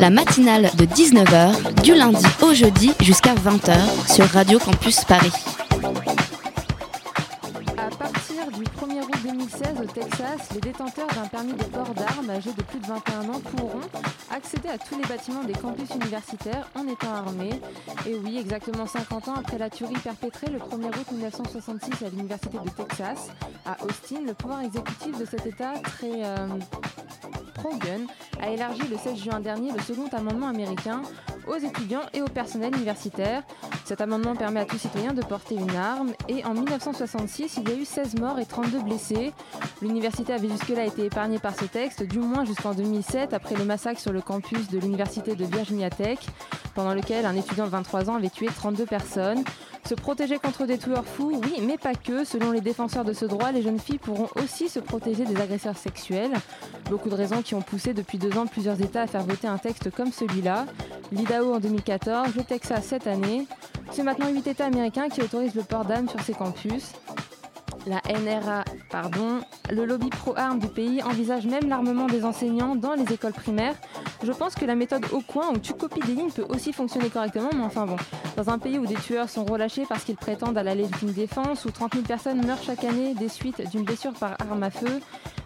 La matinale de 19h, du lundi au jeudi jusqu'à 20h sur Radio Campus Paris. À partir du 1er août 2016 au Texas, les détenteurs d'un permis de port d'armes âgés de plus de 21 ans pourront accéder à tous les bâtiments des campus universitaires en étant armés. Et oui, exactement 50 ans après la tuerie perpétrée le 1er août 1966 à l'université de Texas, à Austin, le pouvoir exécutif de cet État très euh, pro-gun a élargi le 16 juin dernier le second amendement américain aux étudiants et au personnel universitaire. Cet amendement permet à tout citoyen de porter une arme et en 1966, il y a eu 16 morts et 32 blessés. L'université avait jusque-là été épargnée par ce texte, du moins jusqu'en 2007 après le massacre sur le campus de l'université de Virginia Tech, pendant lequel un étudiant de 23 ans avait tué 32 personnes. Se protéger contre des tueurs fous, oui, mais pas que. Selon les défenseurs de ce droit, les jeunes filles pourront aussi se protéger des agresseurs sexuels. Beaucoup de raisons qui ont poussé depuis deux ans plusieurs États à faire voter un texte comme celui-là. L'Idaho en 2014, le Texas cette année. C'est maintenant huit États américains qui autorisent le port d'armes sur ces campus. La NRA, pardon, le lobby pro-armes du pays envisage même l'armement des enseignants dans les écoles primaires. Je pense que la méthode au coin où tu copies des lignes peut aussi fonctionner correctement, mais enfin bon. Dans un pays où des tueurs sont relâchés parce qu'ils prétendent à la légitime défense, où 30 000 personnes meurent chaque année des suites d'une blessure par arme à feu,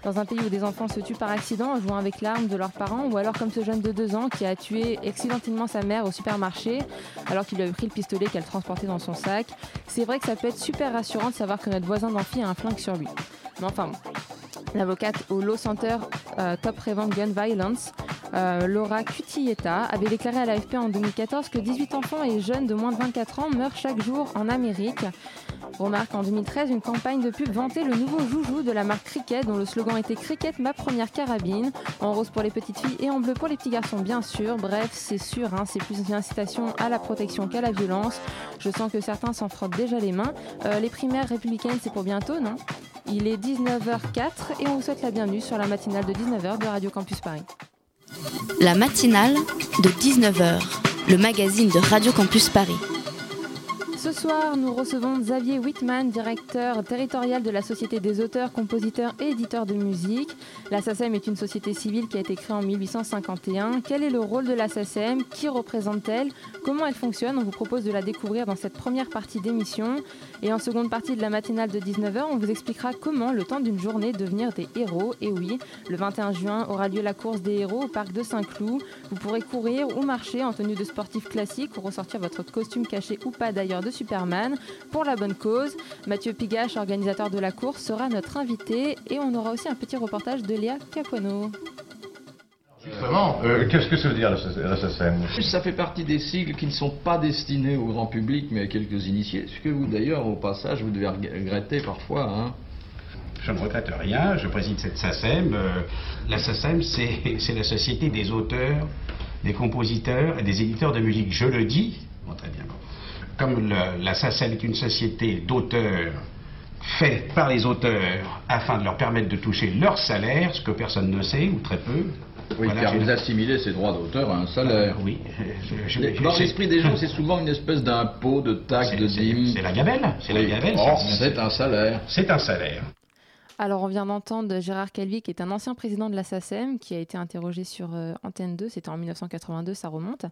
dans un pays où des enfants se tuent par accident en jouant avec l'arme de leurs parents, ou alors comme ce jeune de 2 ans qui a tué accidentellement sa mère au supermarché alors qu'il lui avait pris le pistolet qu'elle transportait dans son sac. C'est vrai que ça peut être super rassurant de savoir que notre voisin d'amphi a un flingue sur lui. Mais enfin. L'avocate au Law Center euh, Top Prevent Gun Violence, euh, Laura Cutietta, avait déclaré à l'AFP en 2014 que 18 enfants et jeunes de moins de 24 ans meurent chaque jour en Amérique. Remarque en 2013, une campagne de pub vantait le nouveau joujou de la marque Cricket, dont le slogan était Cricket, ma première carabine, en rose pour les petites filles et en bleu pour les petits garçons, bien sûr. Bref, c'est sûr, hein, c'est plus une incitation à la protection qu'à la violence. Je sens que certains s'en frottent déjà les mains. Euh, les primaires républicaines, c'est pour bientôt, non? Il est 19h04 et on vous souhaite la bienvenue sur la matinale de 19h de Radio Campus Paris. La matinale de 19h, le magazine de Radio Campus Paris. Ce soir, nous recevons Xavier Whitman, directeur territorial de la Société des auteurs, compositeurs et éditeurs de musique. La est une société civile qui a été créée en 1851. Quel est le rôle de la Qui représente-t-elle? Comment elle fonctionne? On vous propose de la découvrir dans cette première partie d'émission. Et en seconde partie de la matinale de 19h, on vous expliquera comment, le temps d'une journée, devenir des héros. Et oui, le 21 juin aura lieu la course des héros au parc de Saint-Cloud. Vous pourrez courir ou marcher en tenue de sportif classique ou ressortir votre costume caché ou pas d'ailleurs de Superman pour la bonne cause. Mathieu Pigache, organisateur de la course, sera notre invité et on aura aussi un petit reportage de Léa Capuano. Justement, euh, qu'est-ce que ça veut dire la SSM Ça fait partie des sigles qui ne sont pas destinés au grand public, mais à quelques initiés. Ce que vous, d'ailleurs, au passage, vous devez regretter parfois. Hein? Je ne regrette rien, je préside cette SACEM. Euh, la SACEM, c'est c'est la société des auteurs, des compositeurs et des éditeurs de musique. Je le dis, bon, très bien. Comme le- la SACEM est une société d'auteurs faite par les auteurs afin de leur permettre de toucher leur salaire, ce que personne ne sait, ou très peu. Oui, Voilà, car vous assimilez ces droits d'auteur à un salaire. Oui. je- je- je- Dans l'esprit des gens, c'est souvent une espèce d'impôt, de taxe, de dîme. C'est la gabelle. C'est la gabelle. Ça. c'est un salaire. C'est un salaire. Alors, on vient d'entendre Gérard Calvi, qui est un ancien président de la SACEM, qui a été interrogé sur euh, Antenne 2. C'était en 1982, ça remonte.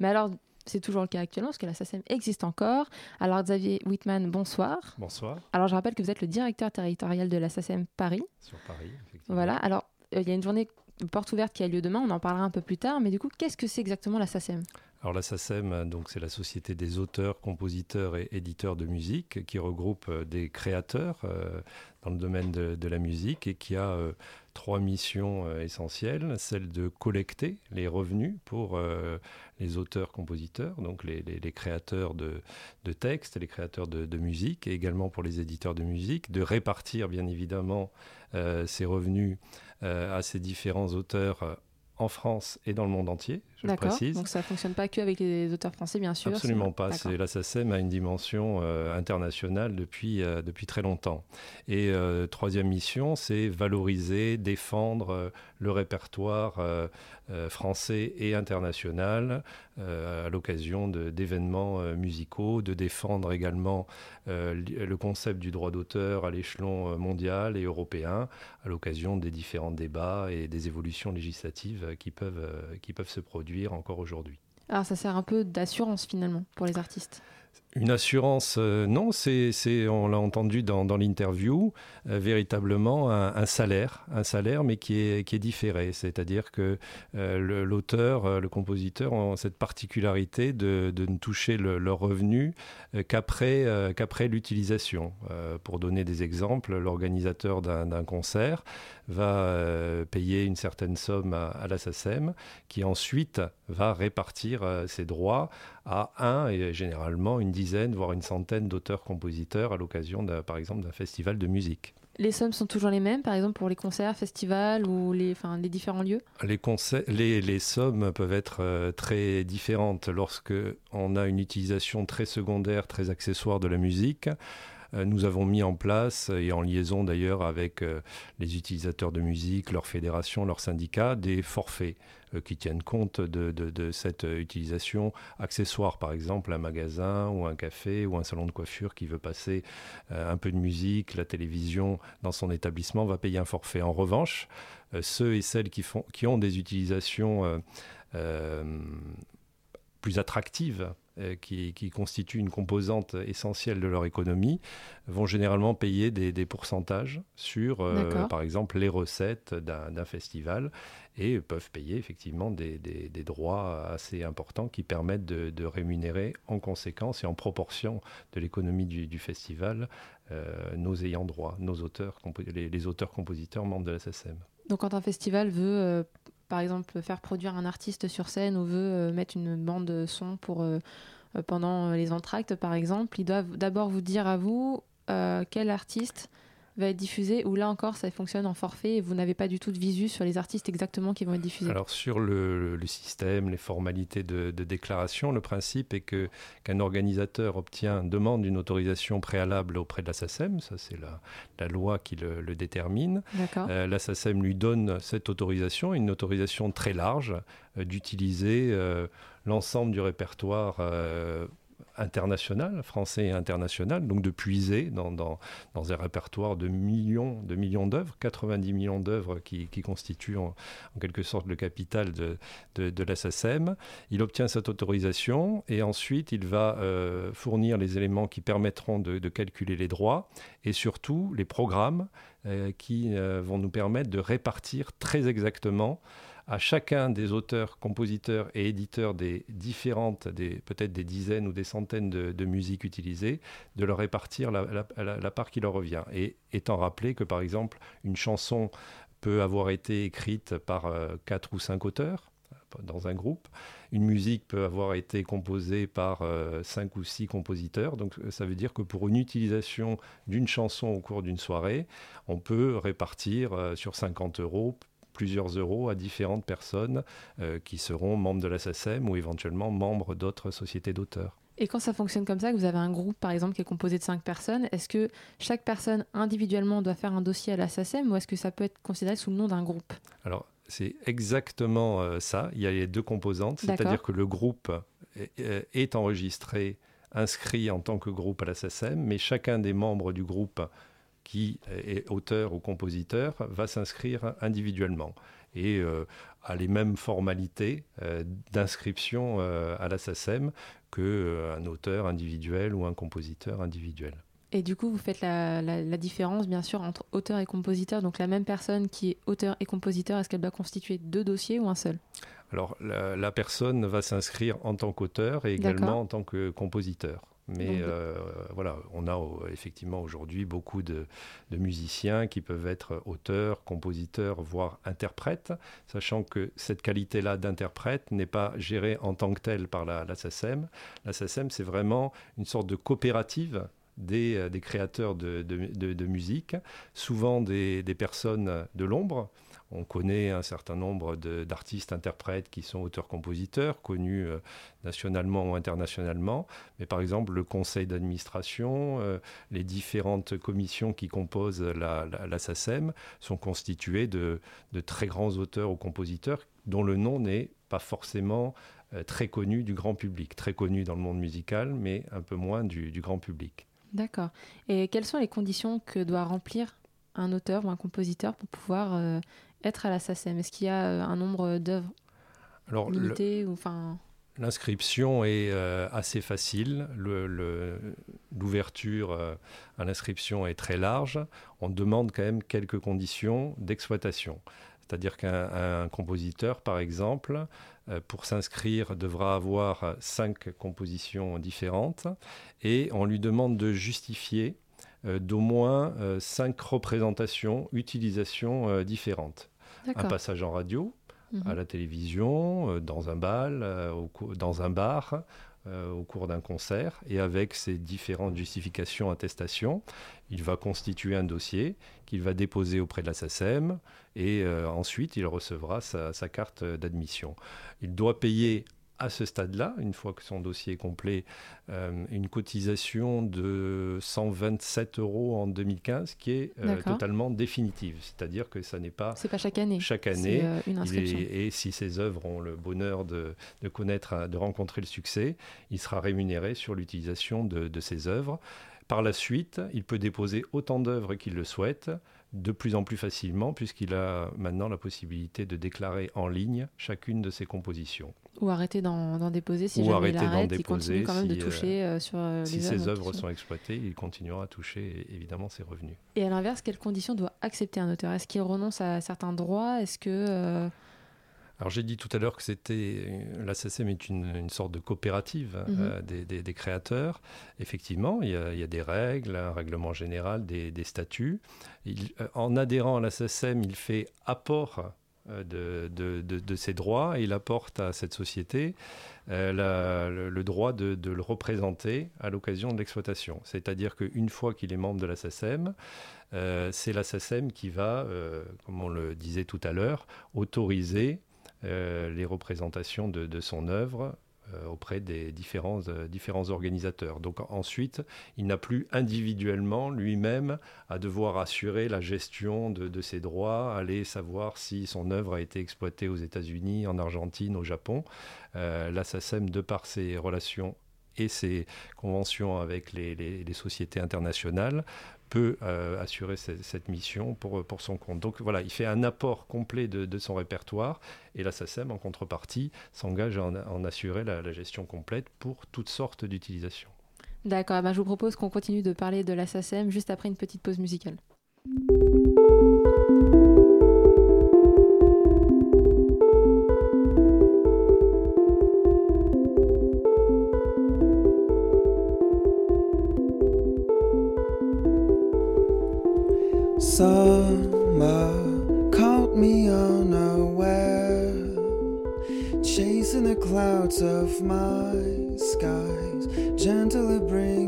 Mais alors, c'est toujours le cas actuellement, parce que la SACEM existe encore. Alors, Xavier Whitman, bonsoir. Bonsoir, Alors, je rappelle que vous êtes le directeur territorial de la SACEM Paris. sur Paris, effectivement. Voilà. Alors, euh, il y a une journée porte ouverte qui a lieu demain. On en parlera un peu plus tard. Mais du coup, qu'est-ce que c'est exactement la SACEM Alors la SACEM, donc c'est la société des auteurs, compositeurs et éditeurs de musique qui regroupe euh, des créateurs euh, dans le domaine de, de la musique et qui a euh, trois missions euh, essentielles. Celle de collecter les revenus pour euh, les auteurs-compositeurs, donc les, créateurs de, de textes, les créateurs de, musique, et également pour les éditeurs de musique, de répartir bien évidemment euh, ces revenus à ces différents auteurs en France et dans le monde entier. Je précise. Donc ça ne fonctionne pas que avec les auteurs français, bien sûr. Absolument pas. C'est a une dimension euh, internationale depuis, euh, depuis très longtemps. Et euh, troisième mission, c'est valoriser, défendre le répertoire français et international à l'occasion d'événements musicaux, de défendre également le concept du droit d'auteur à l'échelon mondial et européen à l'occasion des différents débats et des évolutions législatives qui peuvent, qui peuvent se produire encore aujourd'hui. Alors ça sert un peu d'assurance finalement pour les artistes. Une assurance, euh, non, c'est, on l'a entendu dans, l'interview, euh, véritablement un, salaire, un salaire, mais qui est, différé. C'est-à-dire que euh, l'auteur, le compositeur ont cette particularité de, de ne toucher le, leur revenu qu'après, qu'après l'utilisation. pour donner des exemples, l'organisateur d'un, concert va payer une certaine somme à, à la SACEM, qui ensuite va répartir ses droits à un et généralement une dizaine, voire une centaine d'auteurs-compositeurs à l'occasion, par exemple, d'un festival de musique. Les sommes sont toujours les mêmes, par exemple pour les concerts, festivals ou les, enfin, les différents lieux? Les, les, les, sommes peuvent être euh, très différentes lorsque on a une utilisation très secondaire, très accessoire de la musique. Euh, nous avons mis en place, et en liaison d'ailleurs avec euh, les utilisateurs de musique, leurs fédérations, leurs syndicats, des forfaits qui tiennent compte de, cette utilisation accessoire. Par exemple, un magasin ou un café ou un salon de coiffure qui veut passer euh, un peu de musique, la télévision dans son établissement va payer un forfait. En revanche, euh, ceux et celles qui, font, qui ont des utilisations plus attractives euh, qui, constituent une composante essentielle de leur économie, vont généralement payer des, pourcentages sur, euh, par exemple, les recettes d'un festival et peuvent payer effectivement des, droits assez importants qui permettent de, rémunérer en conséquence et en proportion de l'économie du, festival euh, nos ayants droit, nos auteurs, les, auteurs-compositeurs membres de la SSM. Donc quand un festival veut par exemple faire produire un artiste sur scène ou veut euh, mettre une bande son pour euh, euh, pendant les entractes par exemple, ils doivent d'abord vous dire à vous quel artiste va être diffusé ou là encore ça fonctionne en forfait et vous n'avez pas du tout de visu sur les artistes exactement qui vont être diffusés Alors sur le, système, les formalités de, déclaration, le principe est que qu'un organisateur obtient, demande une autorisation préalable auprès de la SACEM, ça c'est la, la, loi qui le, détermine. Euh, la SACEM lui donne cette autorisation, une autorisation très large euh, d'utiliser euh, l'ensemble du répertoire international, français et international, donc de puiser dans, dans, un répertoire de millions de millions d'œuvres, 90 millions d'œuvres qui, qui, constituent en, quelque sorte le capital de, de, de. Il obtient cette autorisation et ensuite il va euh, fournir les éléments qui permettront de, de, calculer les droits et surtout les programmes euh, qui euh, vont nous permettre de répartir très exactement à chacun des auteurs, compositeurs et éditeurs des différentes, peut-être des dizaines ou des centaines de, musiques utilisées, de leur répartir la, part qui leur revient. Et étant rappelé que, par exemple, une chanson peut avoir été écrite par euh, quatre ou cinq auteurs euh, dans un groupe. Une musique peut avoir été composée par euh, ou six compositeurs. Donc ça veut dire que pour une utilisation d'une chanson au cours d'une soirée, on peut répartir sur 50 euros plusieurs euros à différentes personnes euh, qui seront membres de la SACEM ou éventuellement membres d'autres sociétés d'auteurs. Et quand ça fonctionne comme ça, que vous avez un groupe par exemple qui est composé de cinq personnes, est-ce que chaque personne individuellement doit faire un dossier à la SACEM ou est-ce que ça peut être considéré sous le nom d'un groupe? Alors c'est exactement euh, ça. Il y a les deux composantes, c'est-à-dire que le groupe est, est enregistré, inscrit en tant que groupe à la SACEM, mais chacun des membres du groupe qui est auteur ou compositeur va s'inscrire individuellement et euh, a les mêmes formalités euh, d'inscription euh, à la SACEM qu'un auteur individuel ou un compositeur individuel. Et du coup, vous faites la, la, différence, bien sûr, entre auteur et compositeur. Donc la même personne qui est auteur et compositeur, est-ce qu'elle doit constituer deux dossiers ou un seul? Alors la, personne va s'inscrire en tant qu'auteur et également en tant que compositeur. Mais euh, voilà, on a euh, effectivement aujourd'hui beaucoup de, musiciens qui peuvent être auteurs, compositeurs, voire interprètes, sachant que cette qualité-là d'interprète n'est pas gérée en tant que telle par la, la SACEM. La SACEM, c'est vraiment une sorte de coopérative des, euh, créateurs de, musique, souvent des, personnes de l'ombre. On connaît un certain nombre d'artistes, interprètes qui sont auteurs-compositeurs, connus euh, nationalement ou internationalement. Mais par exemple, le conseil d'administration, euh, les différentes commissions qui composent la, la, SACEM sont constituées de, très grands auteurs ou compositeurs dont le nom n'est pas forcément très connu du grand public, très connu dans le monde musical, mais un peu moins du grand public. D'accord. Et quelles sont les conditions que doit remplir un auteur ou un compositeur pour pouvoir euh, être à la SACEM Est-ce qu'il y a euh, un nombre d'œuvres ou L'inscription est euh, assez facile. L'ouverture à l'inscription est très large. On demande quand même quelques conditions d'exploitation. C'est-à-dire qu'un compositeur, par exemple, euh, pour s'inscrire, devra avoir cinq compositions différentes et on lui demande de justifier euh, d'au moins euh, cinq représentations, utilisations différentes. Un passage en radio, à mhm. la télévision, dans un bal, dans un bar, au cours d'un concert et avec ces différentes justifications, attestations, il va constituer un dossier qu'il va déposer auprès de la SACEM et euh, ensuite il recevra sa, carte d'admission. Il doit payer à ce stade-là, une fois que son dossier est complet, euh, une cotisation de 127 euros en 2015 qui est euh, totalement définitive. C'est-à-dire que ça n'est pas... C'est pas chaque année. Chaque année. une inscription. et si ces œuvres ont le bonheur de, connaître, de rencontrer le succès, il sera rémunéré sur l'utilisation de, de ces œuvres. Par la suite, il peut déposer autant d'œuvres qu'il le souhaite, de plus en plus facilement, puisqu'il a maintenant la possibilité de déclarer en ligne chacune de ses compositions. Ou arrêter d'en déposer si Ou jamais arrêter d'en déposer. Il continue quand même de toucher euh, sur euh, Si ses œuvres sont exploitées, il continuera à toucher évidemment ses revenus. Et à l'inverse, quelles conditions doit accepter un auteur? Est-ce qu'il renonce à certains droits? Est-ce que euh, alors j'ai dit tout à l'heure que c'était la SACEM est une, sorte de coopérative mhm. euh, des, créateurs. Effectivement, il y, a, des règles, un règlement général, des, statuts. Euh, en adhérant à la SACEM, il fait apport euh, de, ses droits il apporte à cette société le, droit de, le représenter à l'occasion de l'exploitation. C'est-à-dire qu'une fois qu'il est membre de la SACEM, c'est la SACEM qui va, comme on le disait tout à l'heure, autoriser euh, les représentations de, son œuvre euh, auprès des différents, euh, différents organisateurs. Donc ensuite, il n'a plus individuellement lui-même à devoir assurer la gestion de, ses droits, aller savoir si son œuvre a été exploitée aux États-Unis, en Argentine, au Japon. Euh, de par ses relations et ses conventions avec les sociétés internationales, peut euh, assurer cette, mission pour, son compte. Donc voilà, il fait un apport complet de, son répertoire et la SACEM, en contrepartie, s'engage à en, assurer la, gestion complète pour toutes sortes d'utilisations. D'accord, eh ben, je vous propose qu'on continue de parler de la SACEM juste après une petite pause musicale. Of my skies, gently bringing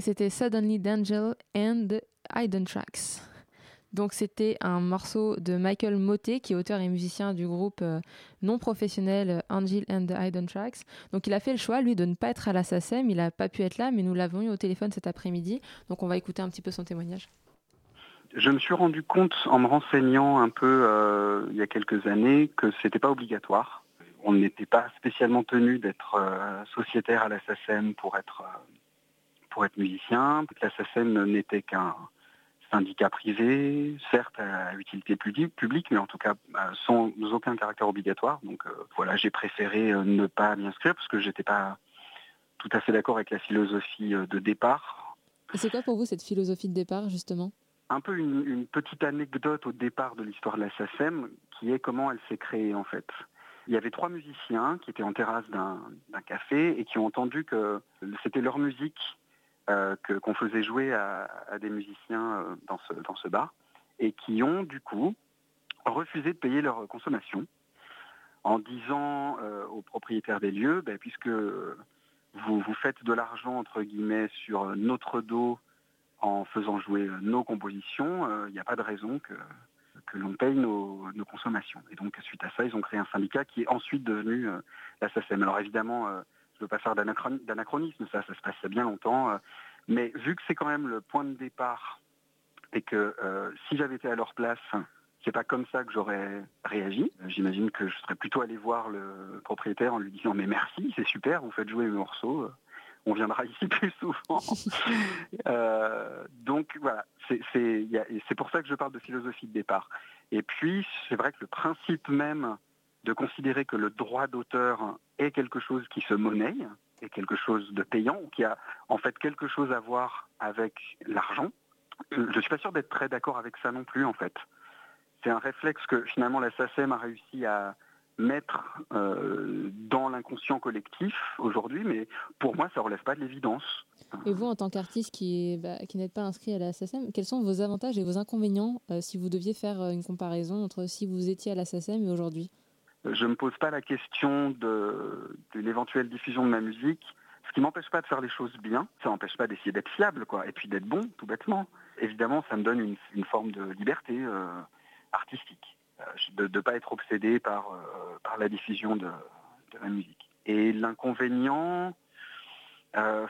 C'était Suddenly D'Angel and Hidden Tracks. Donc c'était un morceau de Michael Motet, qui est auteur et musicien du groupe euh, non professionnel euh, Angel and the Hidden Tracks. Donc il a fait le choix, lui, de ne pas être à la SACEM. Il n'a pas pu être là, mais nous l'avons eu au téléphone cet après-midi. Donc on va écouter un petit peu son témoignage. Je me suis rendu compte en me renseignant un peu euh, il y a quelques années que c'était pas obligatoire. On n'était pas spécialement tenu d'être sociétaire à la SACEM pour être, pour être musicien. La SACEM n'était qu'un syndicat privé, certes à utilité publique, mais en tout cas euh, sans aucun caractère obligatoire. Donc euh, voilà, j'ai préféré euh, ne pas m'y inscrire parce que j'étais pas tout à fait d'accord avec la philosophie de départ. Et c'est quoi pour vous cette philosophie de départ, justement? Un peu une, une, petite anecdote au départ de l'histoire de la SACEM, qui est comment elle s'est créée en fait. Il y avait trois musiciens qui étaient en terrasse d'un café et qui ont entendu que c'était leur musique euh, qu'on faisait jouer à, des musiciens euh, dans, ce, bar et qui ont du coup refusé de payer leur consommation en disant euh, aux propriétaires des lieux, ben, puisque vous, vous faites de l'argent entre guillemets sur notre dos en faisant jouer nos compositions, il n'y a pas de raison que, l'on paye nos, consommations. Et donc, suite à ça, ils ont créé un syndicat qui est ensuite devenu la SACEM. Alors évidemment, ne veux pas faire d'anachronisme, ça, ça se passe bien longtemps. Euh, mais vu que c'est quand même le point de départ et que si j'avais été à leur place, c'est pas comme ça que j'aurais réagi. J'imagine que je serais plutôt allé voir le propriétaire en lui disant mais merci, c'est super, vous faites jouer mes morceaux on viendra ici plus souvent. euh, donc voilà, c'est pour ça que je parle de philosophie de départ. Et puis, c'est vrai que le principe même de considérer que le droit d'auteur est quelque chose qui se monnaie, est quelque chose de payant, qui a en fait quelque chose à voir avec l'argent, je ne suis pas sûr d'être très d'accord avec ça non plus en fait. C'est un réflexe que finalement la SACEM a réussi à, mettre euh, dans l'inconscient collectif aujourd'hui, mais pour moi, ça ne relève pas de l'évidence. Et vous, en tant qu'artiste qui, bah, n'êtes pas inscrit à la SACEM, quels sont vos avantages et vos inconvénients euh, si vous deviez faire une comparaison entre si vous étiez à la SACEM et aujourd'hui? Je ne me pose pas la question de, de l'éventuelle diffusion de ma musique, ce qui m'empêche pas de faire les choses bien, ça m'empêche pas d'essayer d'être fiable, quoi, et puis d'être bon, tout bêtement. Évidemment, ça me donne une, forme de liberté euh, artistique de ne pas être obsédé par, euh, la diffusion de, la musique. Et l'inconvénient, euh,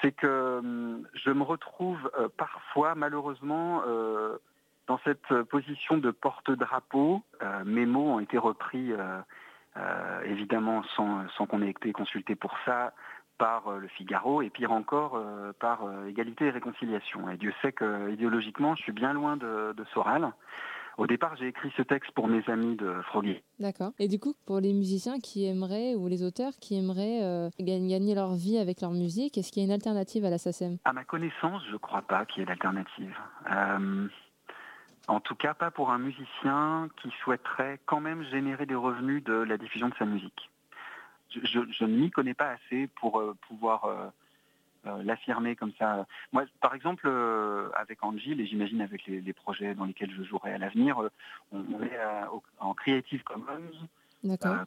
c'est que hum, je me retrouve euh, parfois, malheureusement, euh, dans cette position de porte-drapeau. Euh, mes mots ont été repris, évidemment, sans, sans qu'on ait été consulté pour ça, par le Figaro et pire encore par Égalité et Réconciliation. Et Dieu sait que idéologiquement, je suis bien loin de, de Soral. Au départ, j'ai écrit ce texte pour mes amis de Froggy. D'accord. Et du coup, pour les musiciens qui aimeraient, ou les auteurs qui aimeraient euh, gagner leur vie avec leur musique, est-ce qu'il y a une alternative à la SACEM À ma connaissance, je ne crois pas qu'il y ait d'alternative. Euh, en tout cas, pas pour un musicien qui souhaiterait quand même générer des revenus de la diffusion de sa musique. Je, je, je ne m'y connais pas assez pour euh, pouvoir l'affirmer comme ça. Moi, par exemple, avec Angil, et j'imagine avec les, projets dans lesquels je jouerai à l'avenir, on, est en Creative Commons,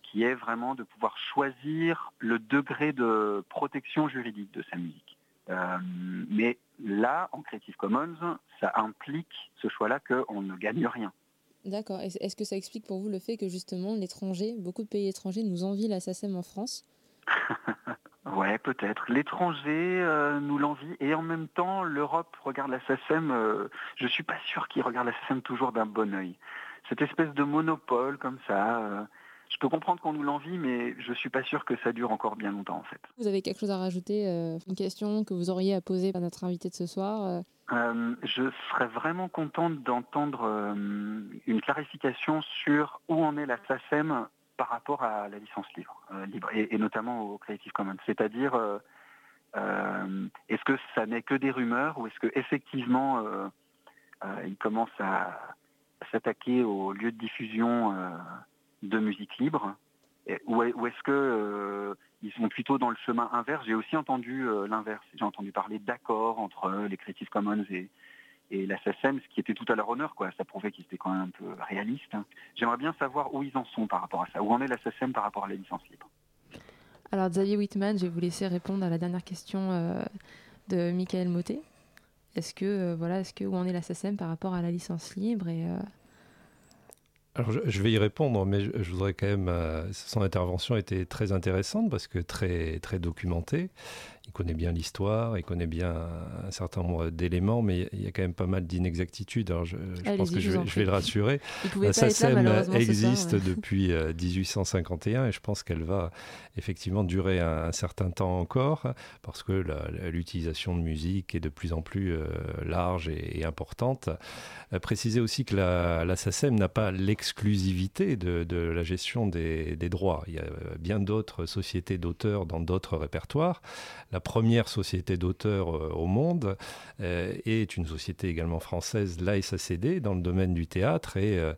qui est vraiment de pouvoir choisir le degré de protection juridique de sa musique. Mais là, en Creative Commons, ça implique ce choix-là qu'on ne gagne rien. D'accord. Est-ce que ça explique pour vous le fait que justement l'étranger, beaucoup de pays étrangers nous envient la SACEM en France? Ouais, peut-être. L'étranger euh, nous l'envie et en même temps l'Europe regarde la SACEM. Euh, je suis pas sûr qu'ils regardent la SACEM toujours d'un bon oeil. Cette espèce de monopole comme ça. Euh, je peux comprendre qu'on nous l'envie, mais je suis pas sûr que ça dure encore bien longtemps en fait. Vous avez quelque chose à rajouter Une question que vous auriez à poser à notre invité de ce soir euh, je serais vraiment contente d'entendre euh, une clarification sur où en est la SACEM par rapport à la licence libre, euh, libre et, notamment au Creative Commons. C'est-à-dire, est-ce que ça n'est que des rumeurs ou est-ce qu'effectivement ils commencent à s'attaquer aux lieux de diffusion de musique libre ou est-ce que ils sont plutôt dans le chemin inverse? J'ai aussi entendu euh, l'inverse. J'ai entendu parler d'accords entre euh, les Creative Commons et, et la SACEM, ce qui était tout à leur honneur. Quoi. Ça prouvait qu'ils étaient quand même un peu réalistes. J'aimerais bien savoir où ils en sont par rapport à ça. Où en est la SACEM par rapport à la licence libre? Alors, Xavier Whitman, je vais vous laisser répondre à la dernière question euh, de Michael Motet. Est-ce que, voilà, est-ce que où en est la SACEM par rapport à la licence libre et je, vais y répondre, mais je, voudrais quand même. son intervention était très intéressante parce que très très documentée il connaît bien l'histoire, il connaît bien un certain nombre d'éléments, mais il y a quand même pas mal d'inexactitudes. Alors je, pense que je vais, le rassurer. La SACEM existe depuis 1851 euh, et je pense qu'elle va effectivement durer un, certain temps encore parce que l'utilisation de musique est de plus en plus euh, large et, importante. Euh, préciser aussi que la, la SACEM n'a pas l'exclusivité de, la gestion des, des, droits. Il y a bien d'autres sociétés d'auteurs dans d'autres répertoires. La la première société d'auteurs euh, au monde, euh, est une société également française, l'ASACD, dans le domaine du théâtre, et euh,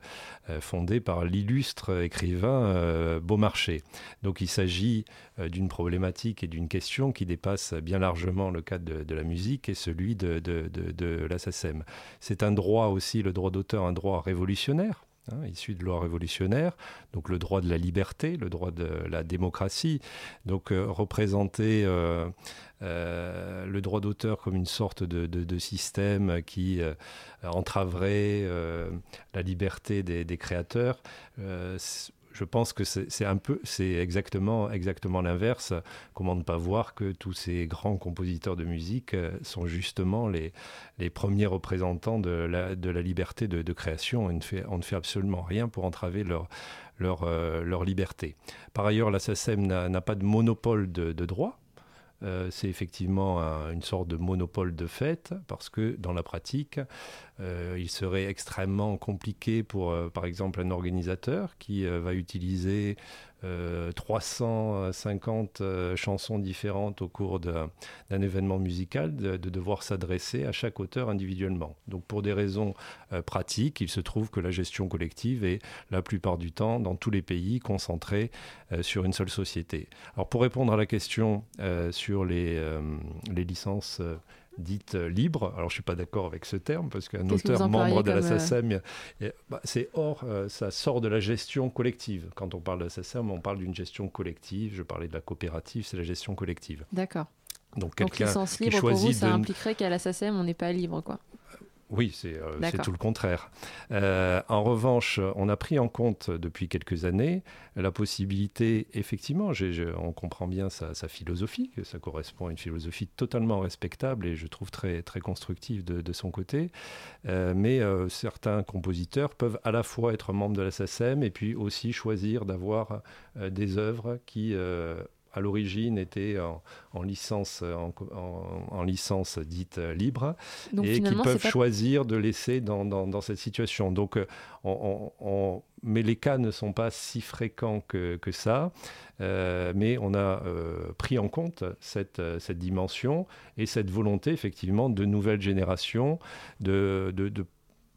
fondée par l'illustre écrivain Beaumarchais. Donc il s'agit d'une problématique et d'une question qui dépasse bien largement le cadre de, la musique et celui de, de, de, C'est un droit aussi, le droit d'auteur, un droit révolutionnaire Hein, issu de loi révolutionnaire, donc le droit de la liberté, le droit de la démocratie, donc euh, représenter euh, euh, le droit d'auteur comme une sorte de, système qui entraverait la liberté des, des créateurs je pense que c'est un peu, c'est exactement, l'inverse. Comment ne pas voir que tous ces grands compositeurs de musique euh, sont justement les, premiers représentants de la, liberté de, création. On ne, fait, on ne fait absolument rien pour entraver leur, euh, liberté. Par ailleurs, la SACEM n'a pas de monopole de droit. Euh, c'est effectivement une sorte de monopole de fait, parce que dans la pratique, euh, il serait extrêmement compliqué pour, euh, par exemple, un organisateur qui va utiliser 350 chansons différentes au cours d'un événement musical, de, devoir s'adresser à chaque auteur individuellement. Donc pour des raisons pratiques, il se trouve que la gestion collective est la plupart du temps dans tous les pays concentrée sur une seule société. Alors pour répondre à la question sur les, euh, les licences euh, dites libres. Alors, je ne suis pas d'accord avec ce terme, parce qu'un auteur membre de la euh, SACEM, bah, c'est hors, ça sort de la gestion collective. Quand on parle de la SACEM, on parle d'une gestion collective. Je parlais de la coopérative, c'est la gestion collective. D'accord. Donc, quelqu'un qui libre, choisit pour vous, ça impliquerait qu'à la SACEM, on n'est pas libre, quoi. Oui, euh, c'est tout le contraire. Euh, en revanche, on a pris en compte depuis quelques années la possibilité, effectivement, on comprend bien sa, philosophie, que ça correspond à une philosophie totalement respectable et je trouve très, très constructive de, son côté, euh, mais certains compositeurs peuvent à la fois être membres de la SACEM et puis aussi choisir d'avoir des œuvres qui à l'origine était en, licence, en, licence dite libre et qui peuvent choisir de laisser dans, cette situation. Donc, euh, on, mais les cas ne sont pas si fréquents que, ça. Euh, mais on a euh, pris en compte cette, cette, dimension et cette volonté effectivement de nouvelles générations de, de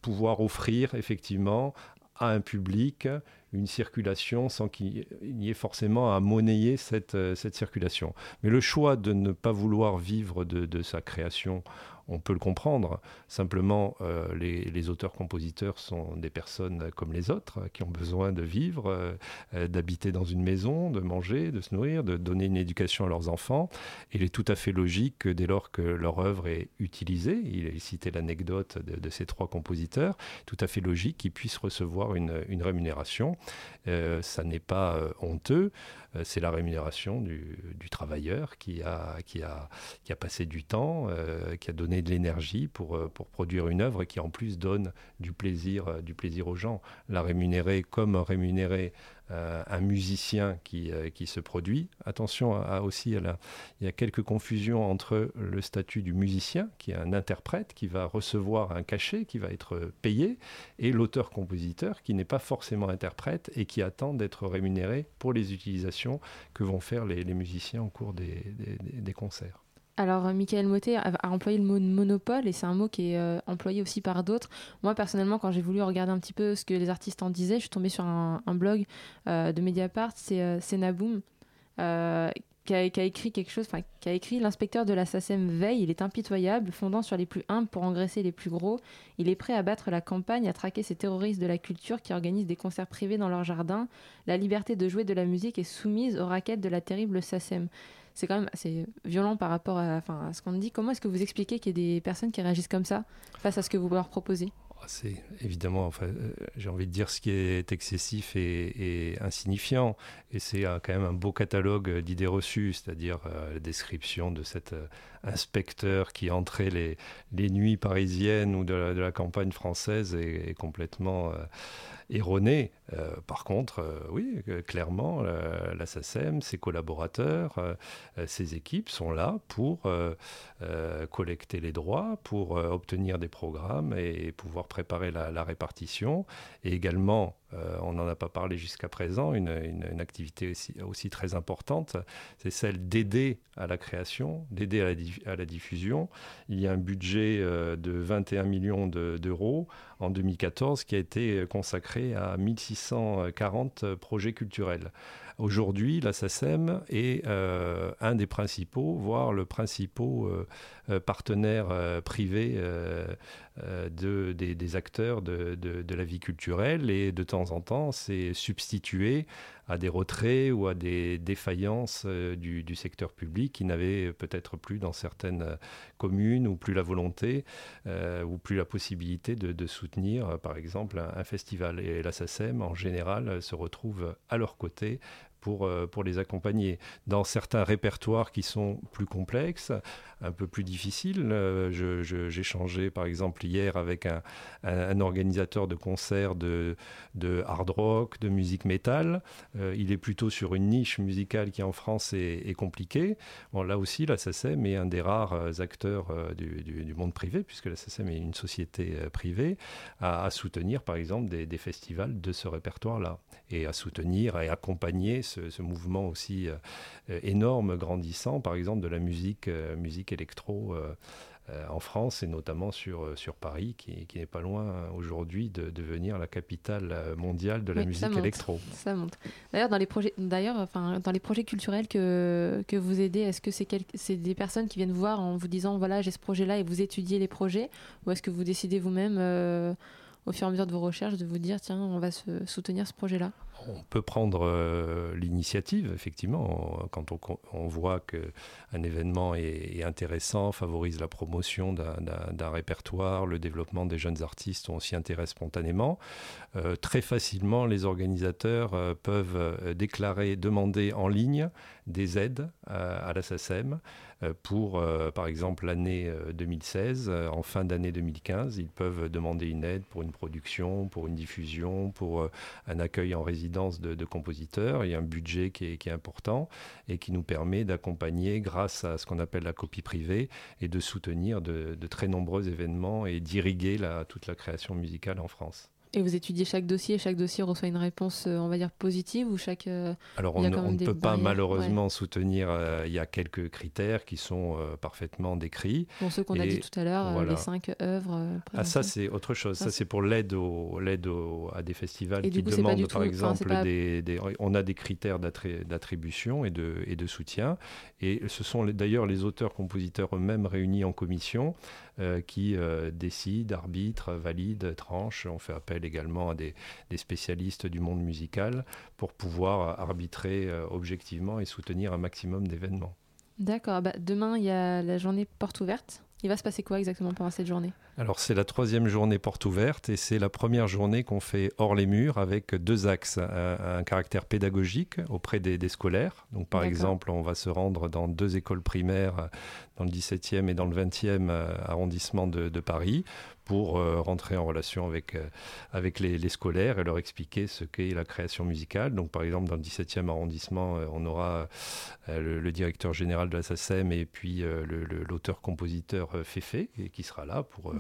pouvoir offrir effectivement à un public une circulation sans qu'il y ait forcément à monnayer cette, cette circulation. Mais le choix de ne pas vouloir vivre de, de sa création on peut le comprendre. Simplement, euh, les, auteurs-compositeurs sont des personnes comme les autres qui ont besoin de vivre, euh, euh, d'habiter dans une maison, de manger, de se nourrir, de donner une éducation à leurs enfants. il est tout à fait logique que dès lors que leur œuvre est utilisée, il a cité l'anecdote de, ces trois compositeurs, tout à fait logique qu'ils puissent recevoir une, rémunération. ça n'est pas honteux. Euh, c'est la rémunération du, travailleur qui a, qui, a, qui a passé du temps, euh, qui a donné de l'énergie pour, euh, pour produire une œuvre qui en plus donne du plaisir, du plaisir aux gens. La rémunérer comme rémunérer un musicien qui, euh, qui, se produit. Attention à, aussi, il y a quelques confusions entre le statut du musicien, qui est un interprète, qui va recevoir un cachet, qui va être payé, et l'auteur-compositeur, qui n'est pas forcément interprète et qui attend d'être rémunéré pour les utilisations que vont faire les, musiciens au cours des concerts. Alors, euh, Michael Motet a, employé le mot monopole et c'est un mot qui est euh, employé aussi par d'autres. Moi, personnellement, quand j'ai voulu regarder un petit peu ce que les artistes en disaient, je suis tombée sur un, blog euh, de Mediapart, c'est Senaboom, qui a, écrit quelque chose, enfin, qui a écrit L'inspecteur de la SACEM veille, il est impitoyable, fondant sur les plus humbles pour engraisser les plus gros. Il est prêt à battre la campagne, à traquer ces terroristes de la culture qui organisent des concerts privés dans leur jardin. La liberté de jouer de la musique est soumise aux raquettes de la terrible SACEM c'est quand même assez violent par rapport à, enfin, à ce qu'on dit. Comment est-ce que vous expliquez qu'il y ait des personnes qui réagissent comme ça face à ce que vous leur proposez? Oh, c'est évidemment, enfin, euh, j'ai envie de dire ce qui est excessif et, insignifiant. Et c'est quand même un beau catalogue d'idées reçues, c'est-à-dire euh, la description de cet euh, inspecteur qui entrait les, les nuits parisiennes ou de la, campagne française est, complètement erroné. Euh, par contre, euh, oui, euh, clairement, la SACEM, ses collaborateurs, ses équipes sont là pour collecter les droits, pour obtenir des programmes et pouvoir préparer la, répartition. Et également, on n'en a pas parlé jusqu'à présent, une, activité aussi, très importante, c'est celle d'aider à la création, d'aider à, la diffusion. Il y a un budget de 21 millions d'euros en 2014 qui a été consacré à 1640 projets culturels. Aujourd'hui, la est euh, un des principaux, voire le principal euh, euh, partenaire privé de, des, acteurs de, la vie culturelle et de temps en temps, c'est substitué à des retraits ou à des défaillances du, secteur public qui n'avaient peut-être plus dans certaines communes ou plus la volonté ou plus la possibilité de, soutenir, par exemple, un, un festival. Et la SACEM, en général, se retrouve à leur côté pour, euh, pour les accompagner. Dans certains répertoires qui sont plus complexes, un peu plus difficiles, euh, j'ai changé par exemple hier avec un, organisateur de concerts de, hard rock, de musique métal. Euh, il est plutôt sur une niche musicale qui en France est, compliquée. Bon, là aussi, la SACEM est un des rares acteurs du, du, monde privé, puisque la SACEM est une société privée, à, soutenir par exemple des, des festivals de ce répertoire-là et à soutenir et accompagner ce, mouvement aussi euh, énorme, grandissant, par exemple de la musique, euh, musique électro. Euh, en France et notamment sur, sur Paris, qui, qui n'est pas loin aujourd'hui de, devenir la capitale mondiale de la musique électro. Ça monte. D'ailleurs, dans les projets, d'ailleurs, enfin, dans les projets culturels que, que vous aidez, est-ce que c'est c'est des personnes qui viennent vous voir en vous disant voilà j'ai ce projet-là et vous étudiez les projets, ou est-ce que vous décidez vous-même au fur et à mesure de vos recherches de vous dire tiens on va soutenir ce projet-là. On peut prendre euh, l'initiative, effectivement, quand on, voit qu'un événement est, intéressant, favorise la promotion d'un répertoire, le développement des jeunes artistes, on s'y intéresse spontanément. Euh, très facilement, les organisateurs euh, peuvent déclarer, demander en ligne des aides à la pour, par exemple, l'année 2016. En fin d'année 2015, ils peuvent demander une aide pour une production, pour une diffusion, pour un accueil en résidence de, compositeurs. Il y a un budget qui est, important et qui nous permet d'accompagner grâce à ce qu'on appelle la copie privée et de soutenir de, très nombreux événements et d'irriguer toute la création musicale en France. Et vous étudiez chaque dossier, chaque dossier reçoit une réponse, euh, on va dire, positive ou chaque... euh, Alors on, ne peut pas barrières, malheureusement soutenir, euh, il y a quelques critères qui sont euh, parfaitement décrits. Bon, ceux qu'on a dit tout à l'heure, voilà. les cinq œuvres. Ah ça c'est autre chose, Ah, ça c'est pour l'aide à des festivals Et qui coup, demandent par tout- exemple des, des- on a des critères d'attribution et de, et de soutien et ce sont d'ailleurs les auteurs-compositeurs eux-mêmes réunis en commission qui euh, décident, arbitrent, valident, tranchent. On fait appel également à des, des spécialistes du monde musical pour pouvoir arbitrer euh, objectivement et soutenir un maximum d'événements. D'accord, bah, demain, il y a la journée porte ouverte. Il va se passer quoi exactement pendant cette journée? Alors c'est la troisième journée porte ouverte et c'est la première journée qu'on fait hors les murs avec deux axes. Un, un caractère pédagogique auprès des, des scolaires. Donc par exemple, on va se rendre dans deux écoles primaires dans le 17e et dans le 20e euh, arrondissement de, de Paris pour euh, rentrer en relation avec, euh, avec les, les scolaires et leur expliquer ce qu'est la création musicale. Donc par exemple, dans le 17e arrondissement, euh, on aura le, le directeur général de la SACEM et puis l'auteur-compositeur Féfé qui sera là pour,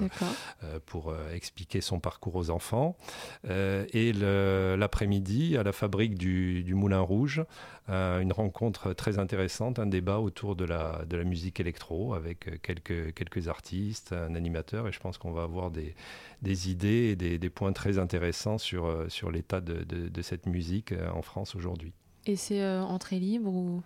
pour expliquer son parcours aux enfants. Et l'après-midi, à la fabrique du, du Moulin Rouge, une rencontre très intéressante, un débat autour de la, de la musique électro avec euh, quelques, quelques artistes, un animateur, et je pense qu'on va avoir des, des idées et des, des points très intéressants sur, euh, sur l'état de, de- cette musique euh, en France aujourd'hui. Et c'est euh, entrée libre ou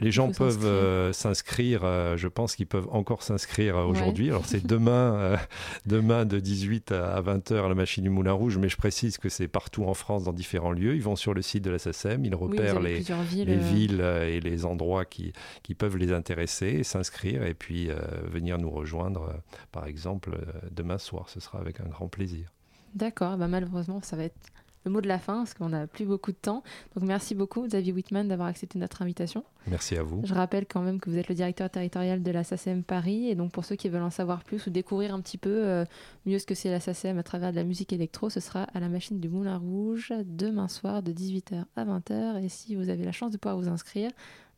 Les gens peuvent s'inscrire euh, s'inscrire, euh, je pense qu'ils peuvent encore s'inscrire euh, Ouais. aujourd'hui. Alors c'est demain, demain de 18 à 20h à la machine du Moulin Rouge, mais je précise que c'est partout en France dans différents lieux. Ils vont sur le site de la SACEM, ils repèrent les, villes, les villes et les endroits qui, qui peuvent les intéresser, s'inscrire et puis venir nous rejoindre, par exemple, demain soir. Ce sera avec un grand plaisir. D'accord, bah malheureusement, ça va être le mot de la fin parce qu'on n'a plus beaucoup de temps. Donc merci beaucoup, Xavier Whitman, d'avoir accepté notre invitation. Merci à vous. Je rappelle quand même que vous êtes le directeur territorial de la SACEM Paris. Et donc, pour ceux qui veulent en savoir plus ou découvrir un petit peu euh, mieux ce que c'est la SACEM à travers de la musique électro, ce sera à la machine du Moulin Rouge demain soir de 18h à 20h. Et si vous avez la chance de pouvoir vous inscrire,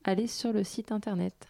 allez sur le site internet.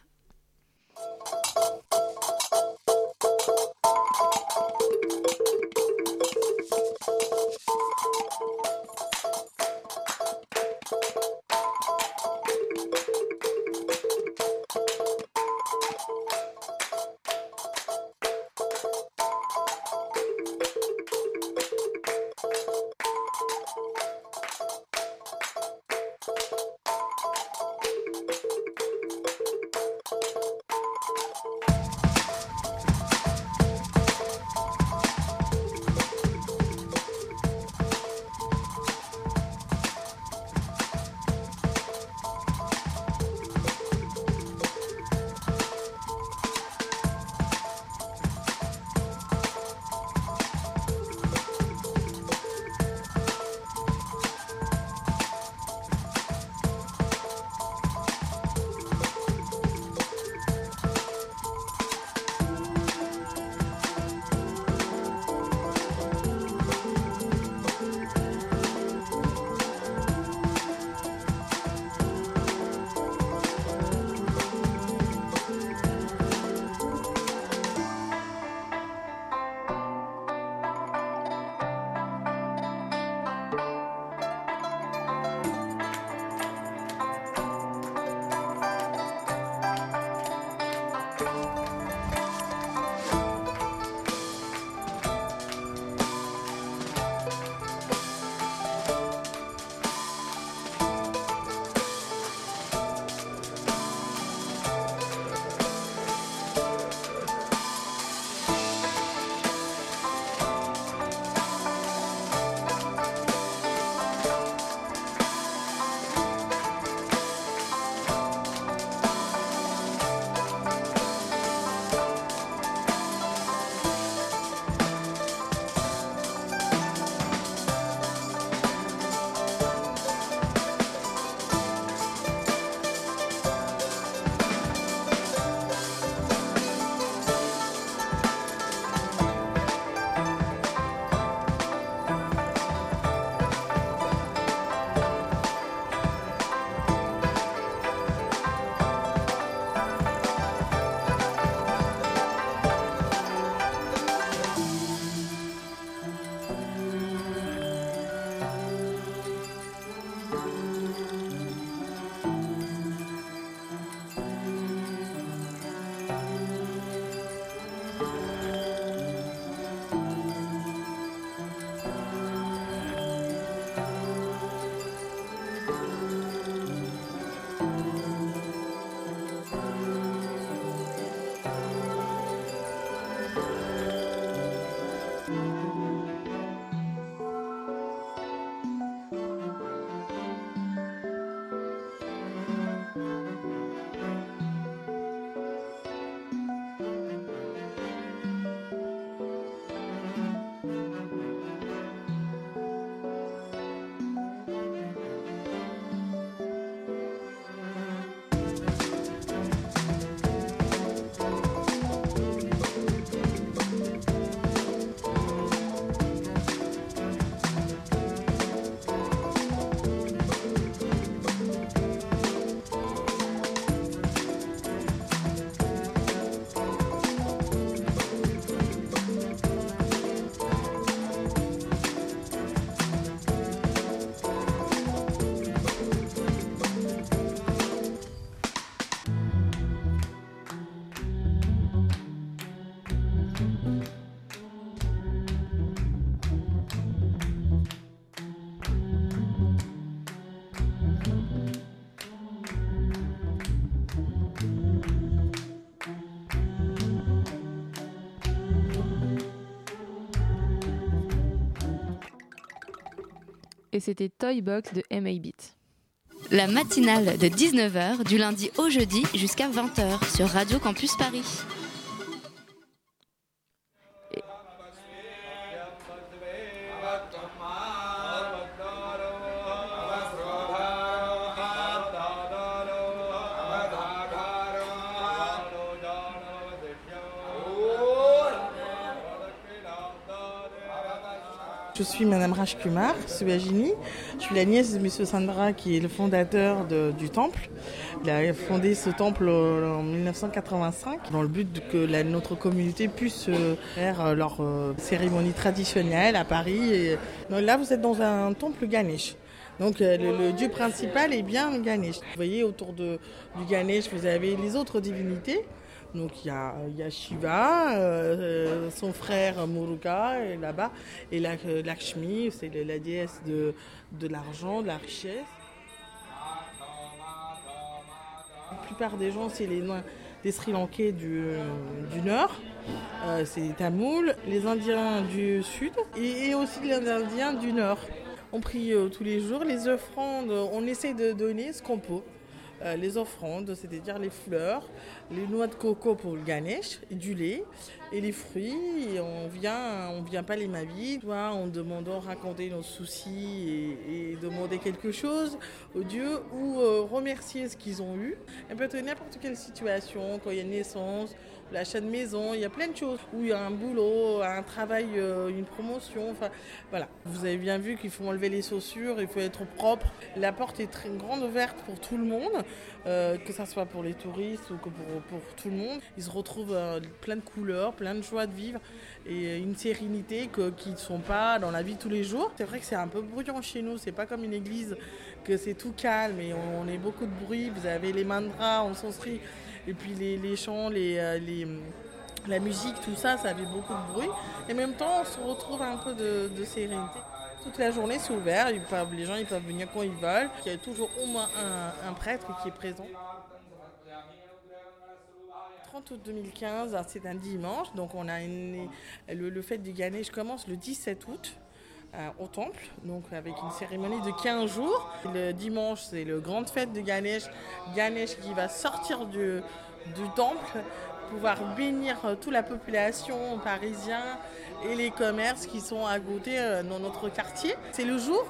Et c'était Toy Box de MA Beat. La matinale de 19h du lundi au jeudi jusqu'à 20h sur Radio Campus Paris. Je suis Madame Rajkumar Subhagini. Je suis la nièce de M. Sandra qui est le fondateur du temple. Il a fondé ce temple en 1985 dans le but que notre communauté puisse euh, faire euh, leur euh, cérémonie traditionnelle à Paris. Là, vous êtes dans un temple Ganesh. Donc euh, le, le dieu principal est bien Ganesh. Vous voyez autour de, du Ganesh, vous avez les autres divinités. Donc il y a, Shiva, euh, euh, son frère Muruga est là-bas, et la, Lakshmi, c'est la, déesse de, l'argent, de la richesse. La plupart des gens, c'est les Sri Lankais du, nord, euh, c'est les Tamouls, les Indiens du sud et, aussi les Indiens du nord. On prie tous les jours, les offrandes, on essaie de donner ce qu'on peut. Euh, les offrandes, c'est-à-dire les fleurs, les noix de coco pour le Ganesh, du lait, et les fruits. Et on vient, on vient pas les mains vides, en demandant, raconter nos soucis et, et demander quelque chose aux dieux, ou euh, remercier ce qu'ils ont eu. Ça peut être n'importe quelle situation, quand il y a une naissance, l'achat de maison, il y a plein de choses, où il y a un boulot, un travail, euh, une promotion, enfin voilà. Vous avez bien vu qu'il faut enlever les chaussures, il faut être propre. La porte est très grande ouverte pour tout le monde, euh, que ce soit pour les touristes ou que pour, pour tout le monde. Ils se retrouvent euh, plein de couleurs, plein de joie de vivre et une sérénité que, qui ne sont pas dans la vie tous les jours. C'est vrai que c'est un peu bruyant chez nous, c'est pas comme une église que c'est tout calme et on, est beaucoup de bruit. Vous avez les mandras, on s'en-srie, et puis les, chants, euh, les, la musique, tout ça, ça fait beaucoup de bruit. Et en même temps, on se retrouve un peu de sérénité. Toute la journée, c'est ouvert. Les gens peuvent venir quand ils veulent. Il y a toujours au moins un, prêtre qui est présent. 30 août 2015, c'est un dimanche. Donc, on a le, le fête du Ganesh commence le 17 août. euh, au temple, donc avec une cérémonie de 15 jours. Le dimanche, c'est le grande fête de Ganesh. Ganesh qui va sortir du temple, pouvoir bénir euh, toute la population parisienne et les commerces qui sont à côté euh, dans notre quartier. C'est le jour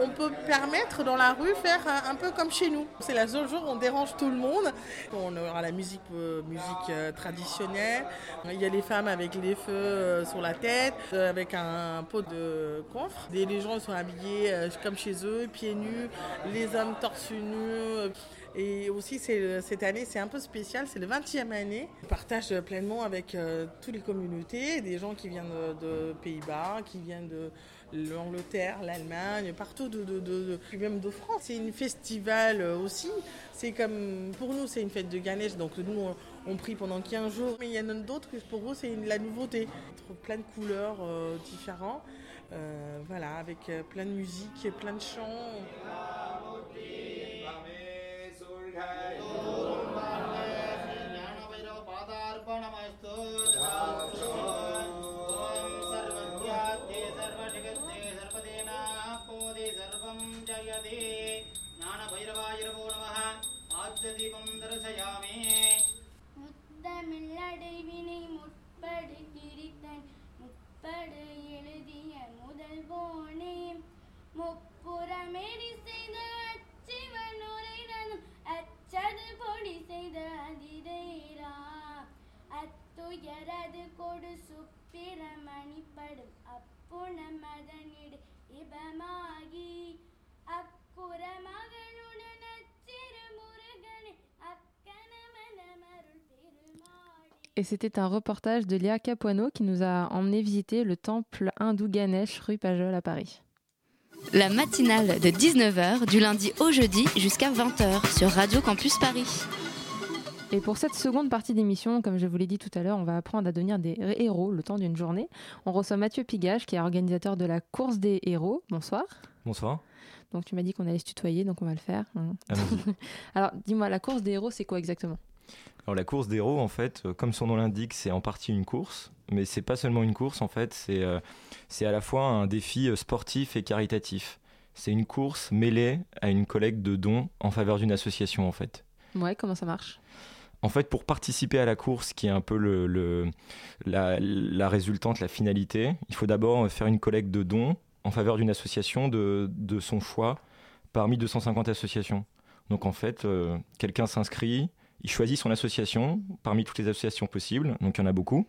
on peut permettre dans la rue faire un, un peu comme chez nous. C'est le seul jour où on dérange tout le monde. On aura la musique, euh, euh, traditionnelle. Il y a les femmes avec les feux euh, sur la tête, euh, avec un, pot de confre. Les gens sont habillés euh, comme chez eux, pieds nus. Les hommes torse nus. Et aussi, cette année, c'est un peu spécial, c'est le 20e année. On partage pleinement avec euh, toutes les communautés, des gens qui viennent de, Pays-Bas, qui viennent de l'Angleterre, l'Allemagne, partout, même de France. C'est une festival euh, aussi. C'est comme, pour nous, c'est une fête de Ganesh, donc nous, on, prie pendant 15 jours. Mais il y en a d'autres que pour eux, c'est la nouveauté. Plein de couleurs euh, différentes, euh, voilà, avec plein de musique, plein de chants. ஞானவைரோ பாதார்ப்பணமஸ்து சர்வம் ஜயதே ஞான பைரவாயிரவோ நம ஆச்சதீபம் தரிசயாமே முத்தமிழடைவினை முற்படு கிரித்தன் முப்படு எழுதிய முதல் போனே. அத்துயரது கொடு சுப்பிரமணிப்படும் அப்புண மதனிடு இபமாகி அக்குற மகளுடன் அச்சிறு முருகனே அக்கனமனமருள் Et c'était un reportage de Léa Capuano qui nous a emmené visiter le temple hindou Ganesh rue Pajol à Paris. La matinale de 19h du lundi au jeudi jusqu'à 20h sur Radio Campus Paris. Et pour cette seconde partie d'émission, comme je vous l'ai dit tout à l'heure, on va apprendre à devenir des héros le temps d'une journée. On reçoit Mathieu Pigage, qui est organisateur de la course des héros. Bonsoir. Bonsoir. Donc tu m'as dit qu'on allait se tutoyer, donc on va le faire. hein. Allons-y. Alors dis-moi, la course des héros, c'est quoi exactement? Alors la course d'héros, en fait, euh, comme son nom l'indique, c'est en partie une course, mais c'est pas seulement une course, en fait, c'est euh, à la fois un défi euh, sportif et caritatif. c'est une course mêlée à une collecte de dons en faveur d'une association en fait. Ouais, comment ça marche? En fait, pour participer à la course, qui est un peu le, le- la, la résultante, la finalité, il faut d'abord faire une collecte de dons en faveur d'une association de, de son choix parmi 250 associations. Donc en fait, euh, quelqu'un s'inscrit, il choisit son association parmi toutes les associations possibles, donc il y en a beaucoup.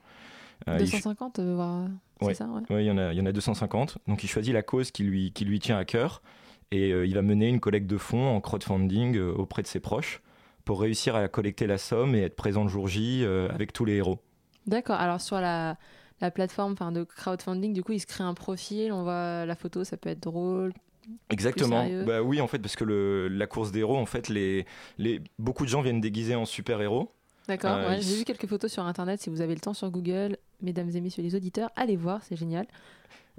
Euh, il 250, euh, voire- c'est Ouais, ça, ouais. ouais, il y, en a, il y en a 250. Donc il choisit la cause qui lui, qui lui tient à cœur et il va mener une collecte de fonds en crowdfunding auprès de ses proches pour réussir à collecter la somme et être présent le jour J euh, avec tous les héros. D'accord, alors sur la, la plateforme enfin, de crowdfunding, du coup, il se crée un profil, on voit la photo, ça peut être drôle. Exactement. Bah oui, en fait, parce que le, la course des héros, en fait, les, les, beaucoup de gens viennent déguisés en super-héros. D'accord, Euh, ouais, ils- j'ai vu quelques photos sur internet. Si vous avez le temps sur Google, mesdames et messieurs les auditeurs, allez voir, c'est génial.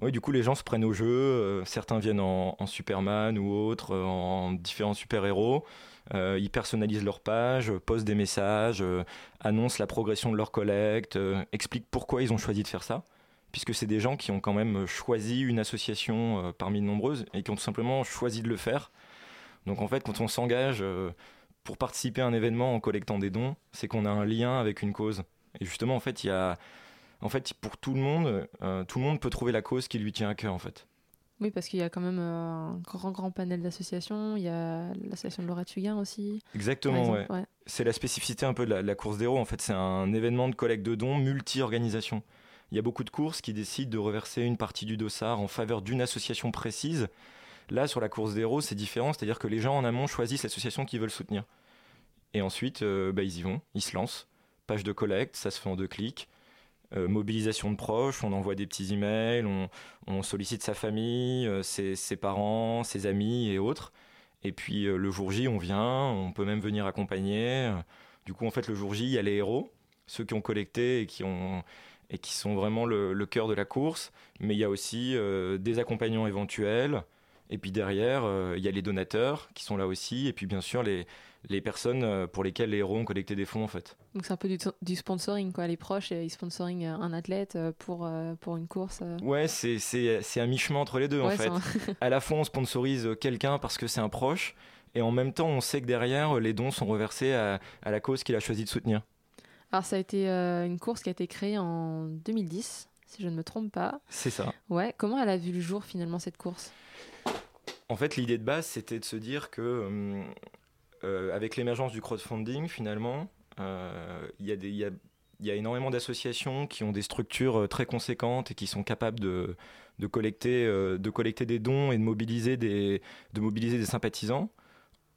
Oui, du coup, les gens se prennent au jeu. euh, certains viennent en, en Superman ou autres, euh, en différents super-héros. Euh, ils personnalisent leur page, euh, postent des messages, euh, annoncent la progression de leur collecte, expliquent pourquoi ils ont choisi de faire ça. Puisque c'est des gens qui ont quand même choisi une association parmi de nombreuses et qui ont tout simplement choisi de le faire. Donc en fait, quand on s'engage pour participer à un événement en collectant des dons, c'est qu'on a un lien avec une cause. Et justement, en fait, il y a, en fait, pour tout le monde, tout le monde peut trouver la cause qui lui tient à cœur, en fait. Oui, parce qu'il y a quand même euh, un grand, grand panel d'associations. Il y a l'association de Laurette Fugain aussi. Exactement, ouais. C'est la spécificité un peu de la, la course d'héros. En fait, c'est un événement de collecte de dons multi-organisation. Il y a beaucoup de courses qui décident de reverser une partie du dossard en faveur d'une association précise. Là, sur la course d'héros, c'est différent, c'est-à-dire que les gens en amont choisissent l'association qu'ils veulent soutenir. Et ensuite, euh, bah, ils y vont, ils se lancent. Page de collecte, ça se fait en deux clics. Euh, mobilisation de proches, on envoie des petits emails, on, on sollicite sa famille, euh, ses, parents, ses amis et autres. Et puis euh, le jour J, on vient, on peut même venir accompagner. Du coup, en fait, le jour J, il y a les héros, ceux qui ont collecté et qui, sont vraiment le, cœur de la course. Mais il y a aussi des accompagnants éventuels. Et puis derrière, il y a les donateurs qui sont là aussi. Et puis bien sûr, les, les personnes euh, pour lesquelles les héros ont collecté des fonds, en fait. Donc c'est un peu du, du sponsoring, quoi. Les proches, euh, ils sponsoring un athlète euh, pour, euh, pour une course. euh. Ouais, c'est, c'est, c'est un mi-chemin entre les deux en fait. c'est à la fois, on sponsorise quelqu'un parce que c'est un proche, et en même temps, on sait que derrière, les dons sont reversés à, à la cause qu'il a choisi de soutenir. Alors ça a été euh, une course qui a été créée en 2010, si je ne me trompe pas. C'est ça. Ouais, comment elle a vu le jour finalement cette course? En fait, l'idée de base, c'était de se dire que, hum, euh, avec l'émergence du crowdfunding, finalement, euh, il y, a énormément d'associations qui ont des structures euh, très conséquentes et qui sont capables de, collecter, euh, de collecter des dons et de mobiliser des sympathisants.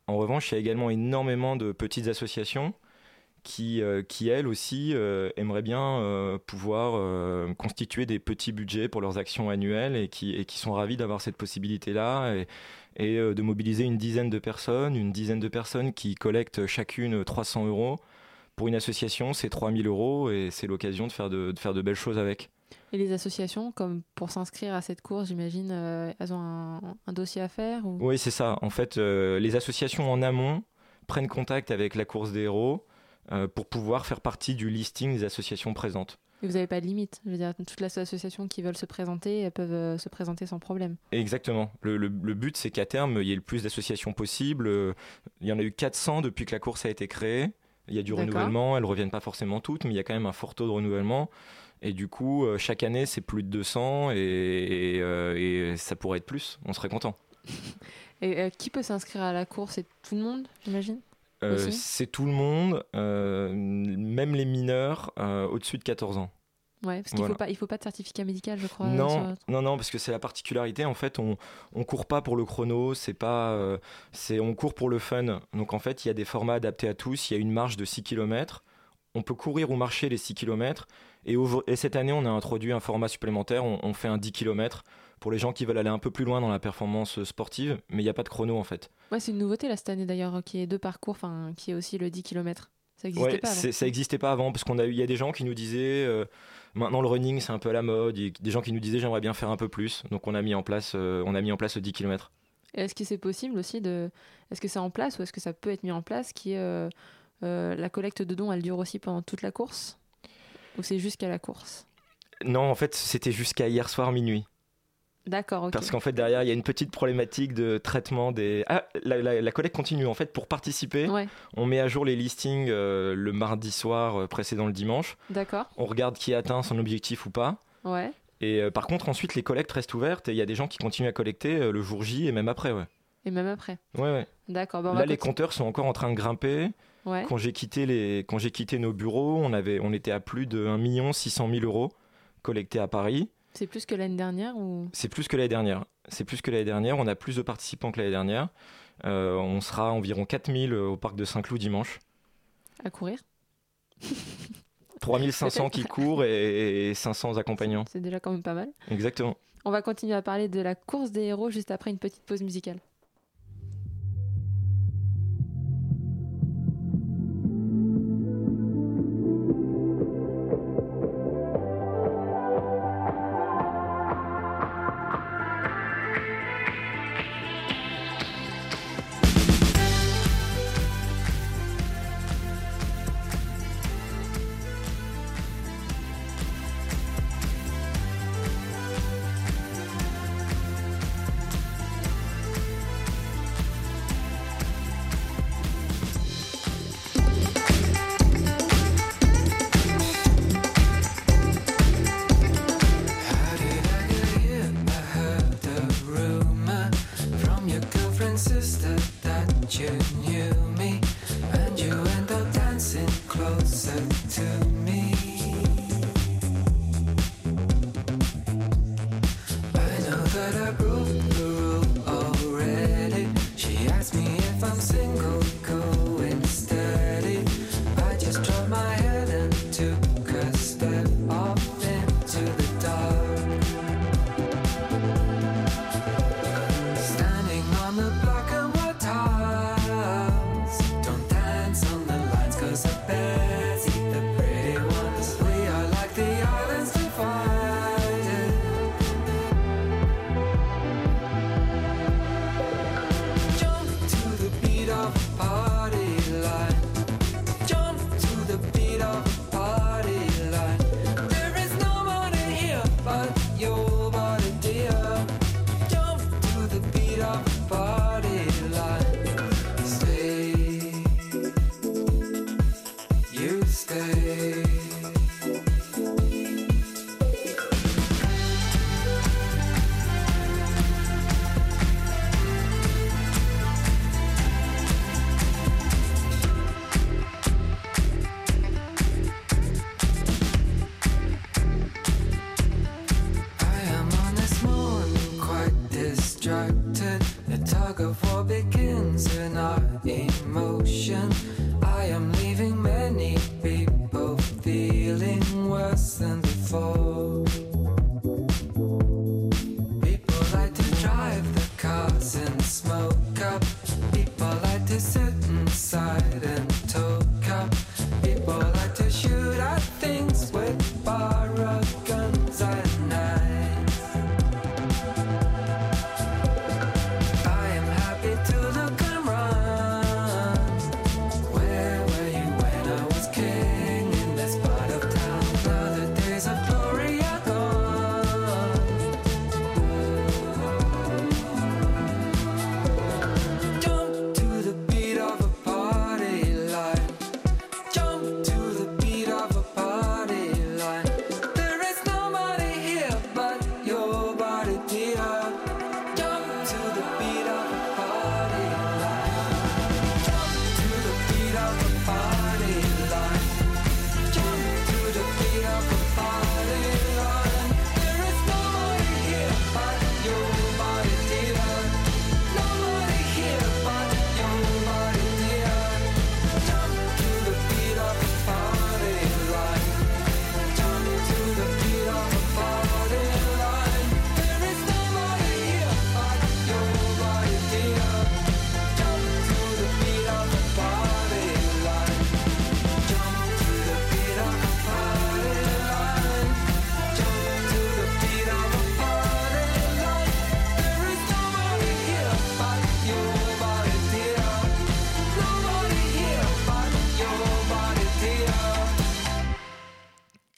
En revanche, il y a également énormément de petites associations qui, euh, qui elles aussi, euh, aimeraient bien euh, pouvoir constituer des petits budgets pour leurs actions annuelles et qui, et qui sont ravis d'avoir cette possibilité-là et, et, de mobiliser une dizaine de personnes, une dizaine de personnes qui collectent chacune 300 euros. Pour une association, c'est 3000 euros et c'est l'occasion de faire de, de faire de belles choses avec. Et les associations, comme pour s'inscrire à cette course, j'imagine, elles ont un, un dossier à faire ou... Oui, c'est ça. En fait, les associations en amont prennent contact avec la course des héros euh, pour pouvoir faire partie du listing des associations présentes. Et vous n'avez pas de limite. Je veux dire, toutes les associations qui veulent se présenter, elles peuvent euh, se présenter sans problème. Exactement. Le, le- le but, c'est qu'à terme, il y ait le plus d'associations possible. Euh, Il y en a eu 400 depuis que la course a été créée. Il y a du renouvellement, elles reviennent pas forcément toutes, mais il y a quand même un fort taux de renouvellement. Et du coup, chaque année, c'est plus de 200 et, et, euh, et ça pourrait être plus. On serait content. Et euh, qui peut s'inscrire à la course? C'est tout le monde, j'imagine? Euh, c'est tout le monde, euh, même les mineurs euh, au-dessus de 14 ans. Ouais, parce qu'il Voilà. faut pas, il faut pas de certificat médical, je crois. Non, sur- non, non, parce que c'est la particularité. En fait, on on court pas pour le chrono. C'est pas, c'est on court pour le fun. Donc en fait, il y a des formats adaptés à tous. Il y a une marche de 6 km. On peut courir ou marcher les 6 km. Et, et cette année, on a introduit un format supplémentaire. On, on fait un 10 km pour les gens qui veulent aller un peu plus loin dans la performance sportive. Mais il n'y a pas de chrono en fait. Ouais, c'est une nouveauté là cette année d'ailleurs, qui est deux parcours, enfin, qui est aussi le 10 km. Ça n'existait Ouais, pas avant. ça n'existait pas avant parce qu'on a il y a des gens qui nous disaient euh, maintenant le running c'est un peu à la mode, il y a des gens qui nous disaient j'aimerais bien faire un peu plus, donc on a mis en place, euh, on a mis en place le 10 km. Et Est-ce que c'est possible aussi de. Est-ce que c'est en place ou est-ce que ça peut être mis en place qui est euh, euh, la collecte de dons, elle dure aussi pendant toute la course Ou c'est jusqu'à la course? Non, en fait c'était jusqu'à hier soir minuit. D'accord, ok. Parce qu'en fait, derrière, il y a une petite problématique de traitement des. Ah, la, la- la collecte continue. En fait, pour participer, Ouais. on met à jour les listings euh, le mardi soir euh, précédent le dimanche. D'accord. On regarde qui a atteint son objectif ou pas. Ouais. Et euh, par contre, ensuite, les collectes restent ouvertes et il y a des gens qui continuent à collecter euh, le jour J et même après. Ouais, Et même après. ouais. ouais. D'accord. bah, Là, va les compteurs sont encore en train de grimper. Ouais. Quand j'ai quitté, les... Quand j'ai quitté nos bureaux, on, avait... on était à plus de 1 600 000 euros collectés à Paris. C'est plus que l'année dernière ou? C'est plus que l'année dernière. C'est plus que l'année dernière. On a plus de participants que l'année dernière. Euh, on sera environ 4000 au parc de Saint-Cloud dimanche. à courir? 3500 qui courent et et 500 accompagnants. C'est déjà quand même pas mal. Exactement. On va continuer à parler de la course des héros juste après une petite pause musicale.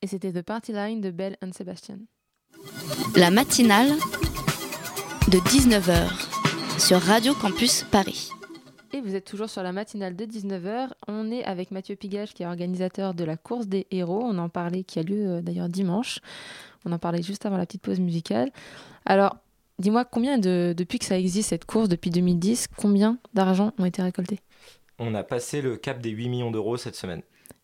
C'était The Party Line de Belle and Sebastian. La matinale de 19h sur Radio Campus Paris. Et vous êtes toujours sur la matinale de 19h. On est avec Mathieu Pigage qui est organisateur de la course des héros. On en parlait qui a lieu euh, d'ailleurs dimanche. On en parlait juste avant la petite pause musicale. Alors, dis-moi combien de, depuis que ça existe cette course depuis 2010, combien d'argent ont été récoltés? On a passé le cap des 8 millions d'euros cette semaine.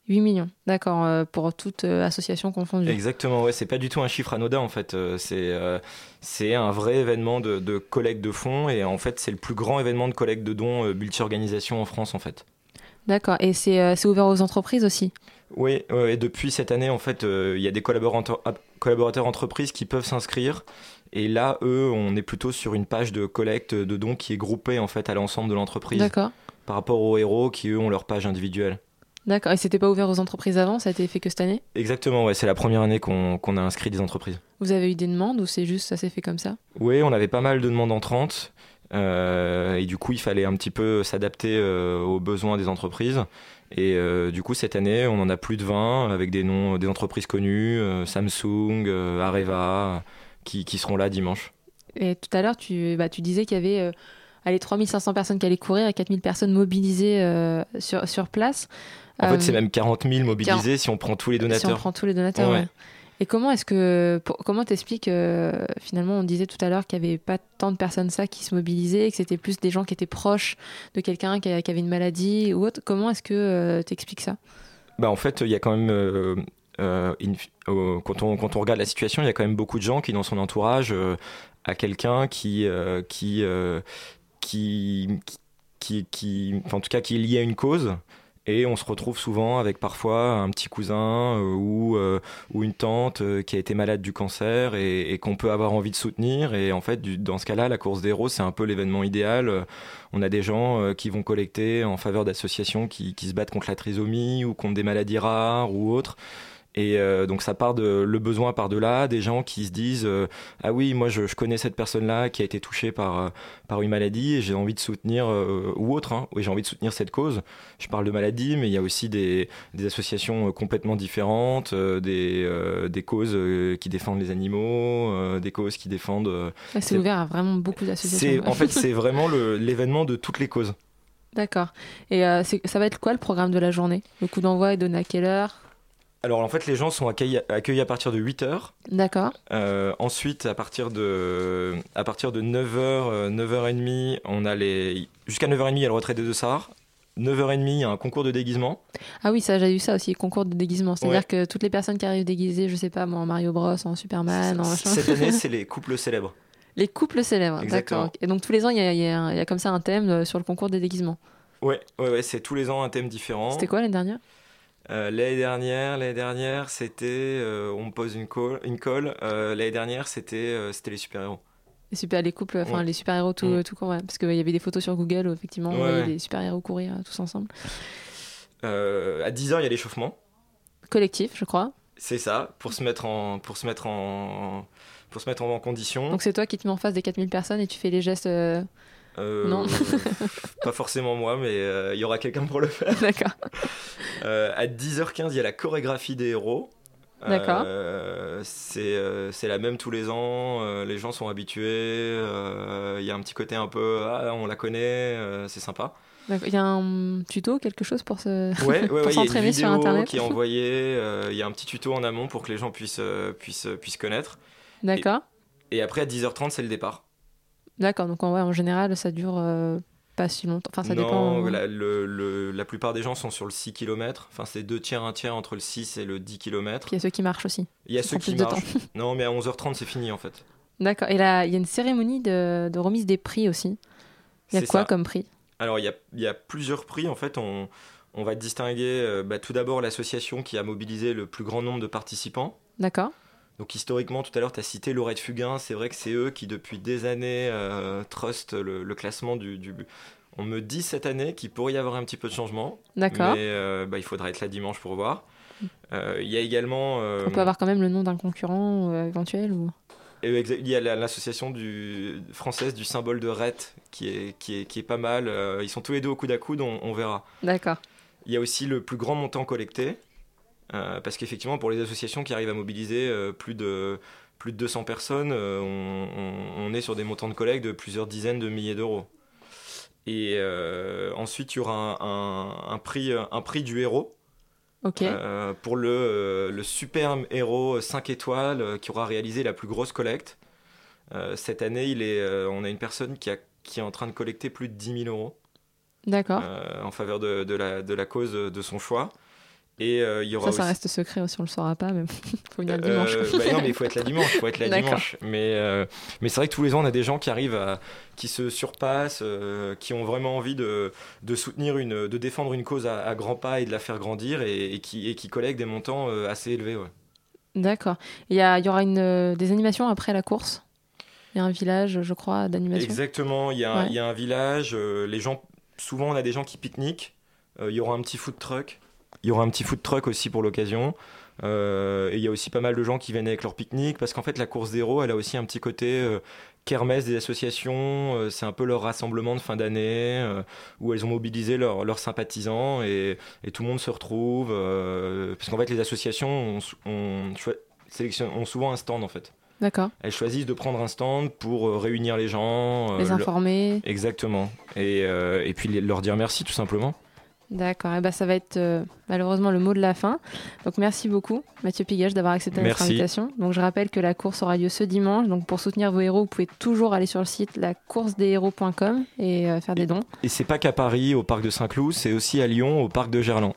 8 millions, d'accord, euh, pour toute euh, association confondue. Exactement, ouais, c'est pas du tout un chiffre anodin en fait. Euh, c'est euh, c'est un vrai événement de, de collecte de fonds et en fait c'est le plus grand événement de collecte de dons euh, multi-organisation en France en fait. D'accord, et c'est euh, ouvert aux entreprises aussi? Oui, ouais, et depuis cette année en fait il y a des collaborateurs, collaborateurs entreprises qui peuvent s'inscrire et là eux on est plutôt sur une page de collecte de dons qui est groupée en fait à l'ensemble de l'entreprise. D'accord. Par rapport aux héros qui eux ont leur page individuelle. D'accord, et c'était pas ouvert aux entreprises avant, ça a été fait que cette année? Exactement, ouais, c'est la première année qu'on a inscrit des entreprises. Vous avez eu des demandes ou c'est juste ça s'est fait comme ça? Oui, on avait pas mal de demandes entrantes. euh, et du coup, il fallait un petit peu s'adapter euh, aux besoins des entreprises. Et euh, du coup, cette année, on en a plus de 20 avec des noms des entreprises connues, euh, Samsung, Areva, qui, qui seront là dimanche. Et tout à l'heure, tu, bah, tu disais qu'il y avait euh, allez, 3500 personnes qui allaient courir et 4000 personnes mobilisées euh, sur, sur place. En Euh, fait, c'est même 40 000 mobilisés si on prend tous les donateurs. Si on prend tous les donateurs, Ouais. ouais. Et comment est-ce que pour- comment t'expliques euh, finalement on disait tout à l'heure qu'il n'y avait pas tant de personnes ça qui se mobilisaient et que c'était plus des gens qui étaient proches de quelqu'un qui, avait une maladie ou autre. Comment est-ce que euh, t'expliques ça? Bah, en fait, il y a quand même. euh, euh, in- euh, quand, on, quand on regarde la situation, il y a quand même beaucoup de gens qui, dans son entourage, euh, a quelqu'un qui, euh, qui, euh, qui, qui, qui, en tout cas, qui est lié à une cause. Et on se retrouve souvent avec parfois un petit cousin euh, ou, euh, ou une tante euh, qui a été malade du cancer et, qu'on peut avoir envie de soutenir. Et en fait, dans ce cas-là, la course des héros, c'est un peu l'événement idéal. On a des gens qui vont collecter en faveur d'associations qui, qui se battent contre la trisomie ou contre des maladies rares ou autres. Et euh, donc ça part de le besoin part de là, des gens qui se disent euh, ah oui moi je, je connais cette personne là qui a été touchée par euh, par une maladie et j'ai envie de soutenir euh, ou autre hein, oui j'ai envie de soutenir cette cause. Je parle de maladie mais il y a aussi des, des associations complètement différentes, des des causes qui défendent les animaux, des causes qui défendent. C'est ouvert à vraiment beaucoup d'associations. en fait c'est vraiment l'événement de toutes les causes. D'accord. Et ça va être quoi le programme de la journée? Le coup d'envoi est donné à quelle heure? Alors en fait les gens sont accueillis, accueillis à partir de 8 heures. D'accord. Euh, ensuite, à partir de, à partir de 9h, 9h30, on a les. Jusqu'à 9h30, il y a le retrait des deux SAR. 9h30, il y a un concours de déguisement. Ah oui, ça j'ai eu ça aussi, concours de déguisement. C'est-à-dire Ouais. que toutes les personnes qui arrivent déguisées, je sais pas, moi, en Mario Bros, en Superman, en machin. Cette année, c'est les couples célèbres. Les couples célèbres, d'accord. Et donc tous les ans, il y y a comme ça un thème euh, sur le concours des déguisements. Ouais, ouais, ouais, c'est tous les ans un thème différent. C'était quoi l'année dernière? Euh, L'année dernière, l'année dernière, c'était, euh, on me pose une colle, une colle. Euh, l'année dernière, c'était, c'était les super héros. les, super, les couples, enfin Ouais. les super-héros tout, Mm. tout court, ouais. Parce qu'il y avait des photos sur Google où effectivement, on voyait les super-héros courir euh, tous ensemble. À 10h, il y a l'échauffement. Collectif, je crois. C'est ça, pour se mettre en, pour se mettre en, pour se mettre en condition. Donc c'est toi qui te mets en face des 4000 personnes et tu fais les gestes. Euh, Non. pas forcément moi, mais euh, il y aura quelqu'un pour le faire. D'accord. Euh, à 10h15, il y a la chorégraphie des héros. D'accord. C'est c'est la même tous les ans, les gens sont habitués, il y a un petit côté un peu, ah, on la connaît, c'est sympa. Il y a un tuto, quelque chose pour se Ouais, ouais, s'entraîner sur internet. qui est envoyée, euh, il y a un petit tuto en amont pour que les gens puissent, puissent, puissent connaître. D'accord. Et après, à 10h30, c'est le départ. D'accord. Donc en, ouais, en général, ça dure euh, pas si longtemps. Enfin, ça non, dépend. euh, La, le- le- la plupart des gens sont sur le 6 km. Enfin, c'est deux tiers, un tiers entre le 6 et le 10 km. Puis il y a ceux qui marchent aussi. Il y a ceux qui marchent. Non, mais à 11h30, c'est fini en fait. D'accord. Et là, il y a une cérémonie de, de remise des prix aussi. Il y a quoi ça. comme prix? Alors, il y a, il y a plusieurs prix. En fait, on, on va distinguer euh, bah, tout d'abord l'association qui a mobilisé le plus grand nombre de participants. D'accord. Donc historiquement, tout à l'heure, tu as cité Laurette Fugain. C'est vrai que c'est eux qui, depuis des années, euh, trustent le, le classement du, du- On me dit cette année qu'il pourrait y avoir un petit peu de changement. D'accord. Mais euh, bah, il faudra être là dimanche pour voir. Euh, Il y a également... euh, On peut avoir quand même le nom d'un concurrent éventuel ou... Il y a la- l'association du, française du symbole de RET qui est, qui est, qui est pas mal. Ils sont tous les deux au coude à coude, on, on verra. D'accord. Il y a aussi le plus grand montant collecté. Euh, parce qu'effectivement, pour les associations qui arrivent à mobiliser euh, plus, de, plus de 200 personnes, euh, on, on- on est sur des montants de collecte de plusieurs dizaines de milliers d'euros. Et ensuite, il y aura un, un- un prix, un prix du héros. Ok. Euh, pour le, euh, le super héros 5 étoiles euh, qui aura réalisé la plus grosse collecte. Cette année, il est, on a une personne qui, a, qui est en train de collecter plus de 10 000 euros D'accord. en faveur de, de la, de la cause de son choix. Et euh, il y aura Ça, ça aussi- reste secret aussi, on le saura pas, mais faut venir le euh, dimanche. bah non, mais il faut être là dimanche. faut être là dimanche. Mais, euh, mais c'est vrai que tous les ans, on a des gens qui arrivent, à, qui se surpassent, qui ont vraiment envie de, de soutenir une, de défendre une cause à, à grands pas et de la faire grandir et, et qui, et qui collectent des montants assez élevés. ouais. D'accord. Il y, a- il y aura une, des animations après la course? Il y a un village, je crois, d'animation? Exactement. Il y, a, Ouais. il y a un village. les gens, souvent, on a des gens qui pique-niquent. Il y aura un petit food truck. Il y aura un petit food truck aussi pour l'occasion. Euh, et il y a aussi pas mal de gens qui viennent avec leur pique-nique parce qu'en fait la course zéro elle a aussi un petit côté euh, kermesse des associations euh, c'est un peu leur rassemblement de fin d'année euh, où elles ont mobilisé leurs sympathisants et, et tout le monde se retrouve parce qu'en fait les associations ont, souvent un stand en fait D'accord. elles choisissent de prendre un stand pour euh, réunir les gens euh, Les le- informer. exactement et, euh, et puis les- leur dire merci tout simplement D'accord. Et ben, ça va être euh, malheureusement le mot de la fin. Donc merci beaucoup, Mathieu Pigache, d'avoir accepté notre invitation. Donc je rappelle que la course aura lieu ce dimanche. Donc pour soutenir vos héros, vous pouvez toujours aller sur le site lacoursesdeshéros.com et euh, faire des dons. et c'est pas qu'à Paris au parc de Saint-Cloud c'est aussi à Lyon au parc de Gerland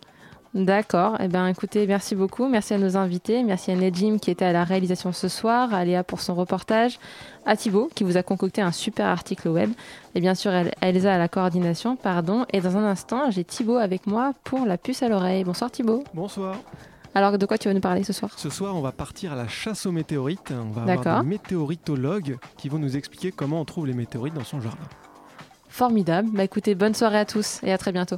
D'accord. Eh ben, écoutez, merci beaucoup. Merci à nos invités. Merci à Nejim qui était à la réalisation ce soir, à Léa pour son reportage, à Thibaut qui vous a concocté un super article web, et bien sûr à Elsa à la coordination, pardon. Et dans un instant, j'ai Thibaut avec moi pour la puce à l'oreille. Bonsoir Thibaut. Bonsoir. Alors, de quoi tu vas nous parler ce soir? Ce soir, on va partir à la chasse aux météorites. On va avoir des météoritologues qui vont nous expliquer comment on trouve les météorites dans son jardin. Formidable. Bah écoutez, bonne soirée à tous et à très bientôt.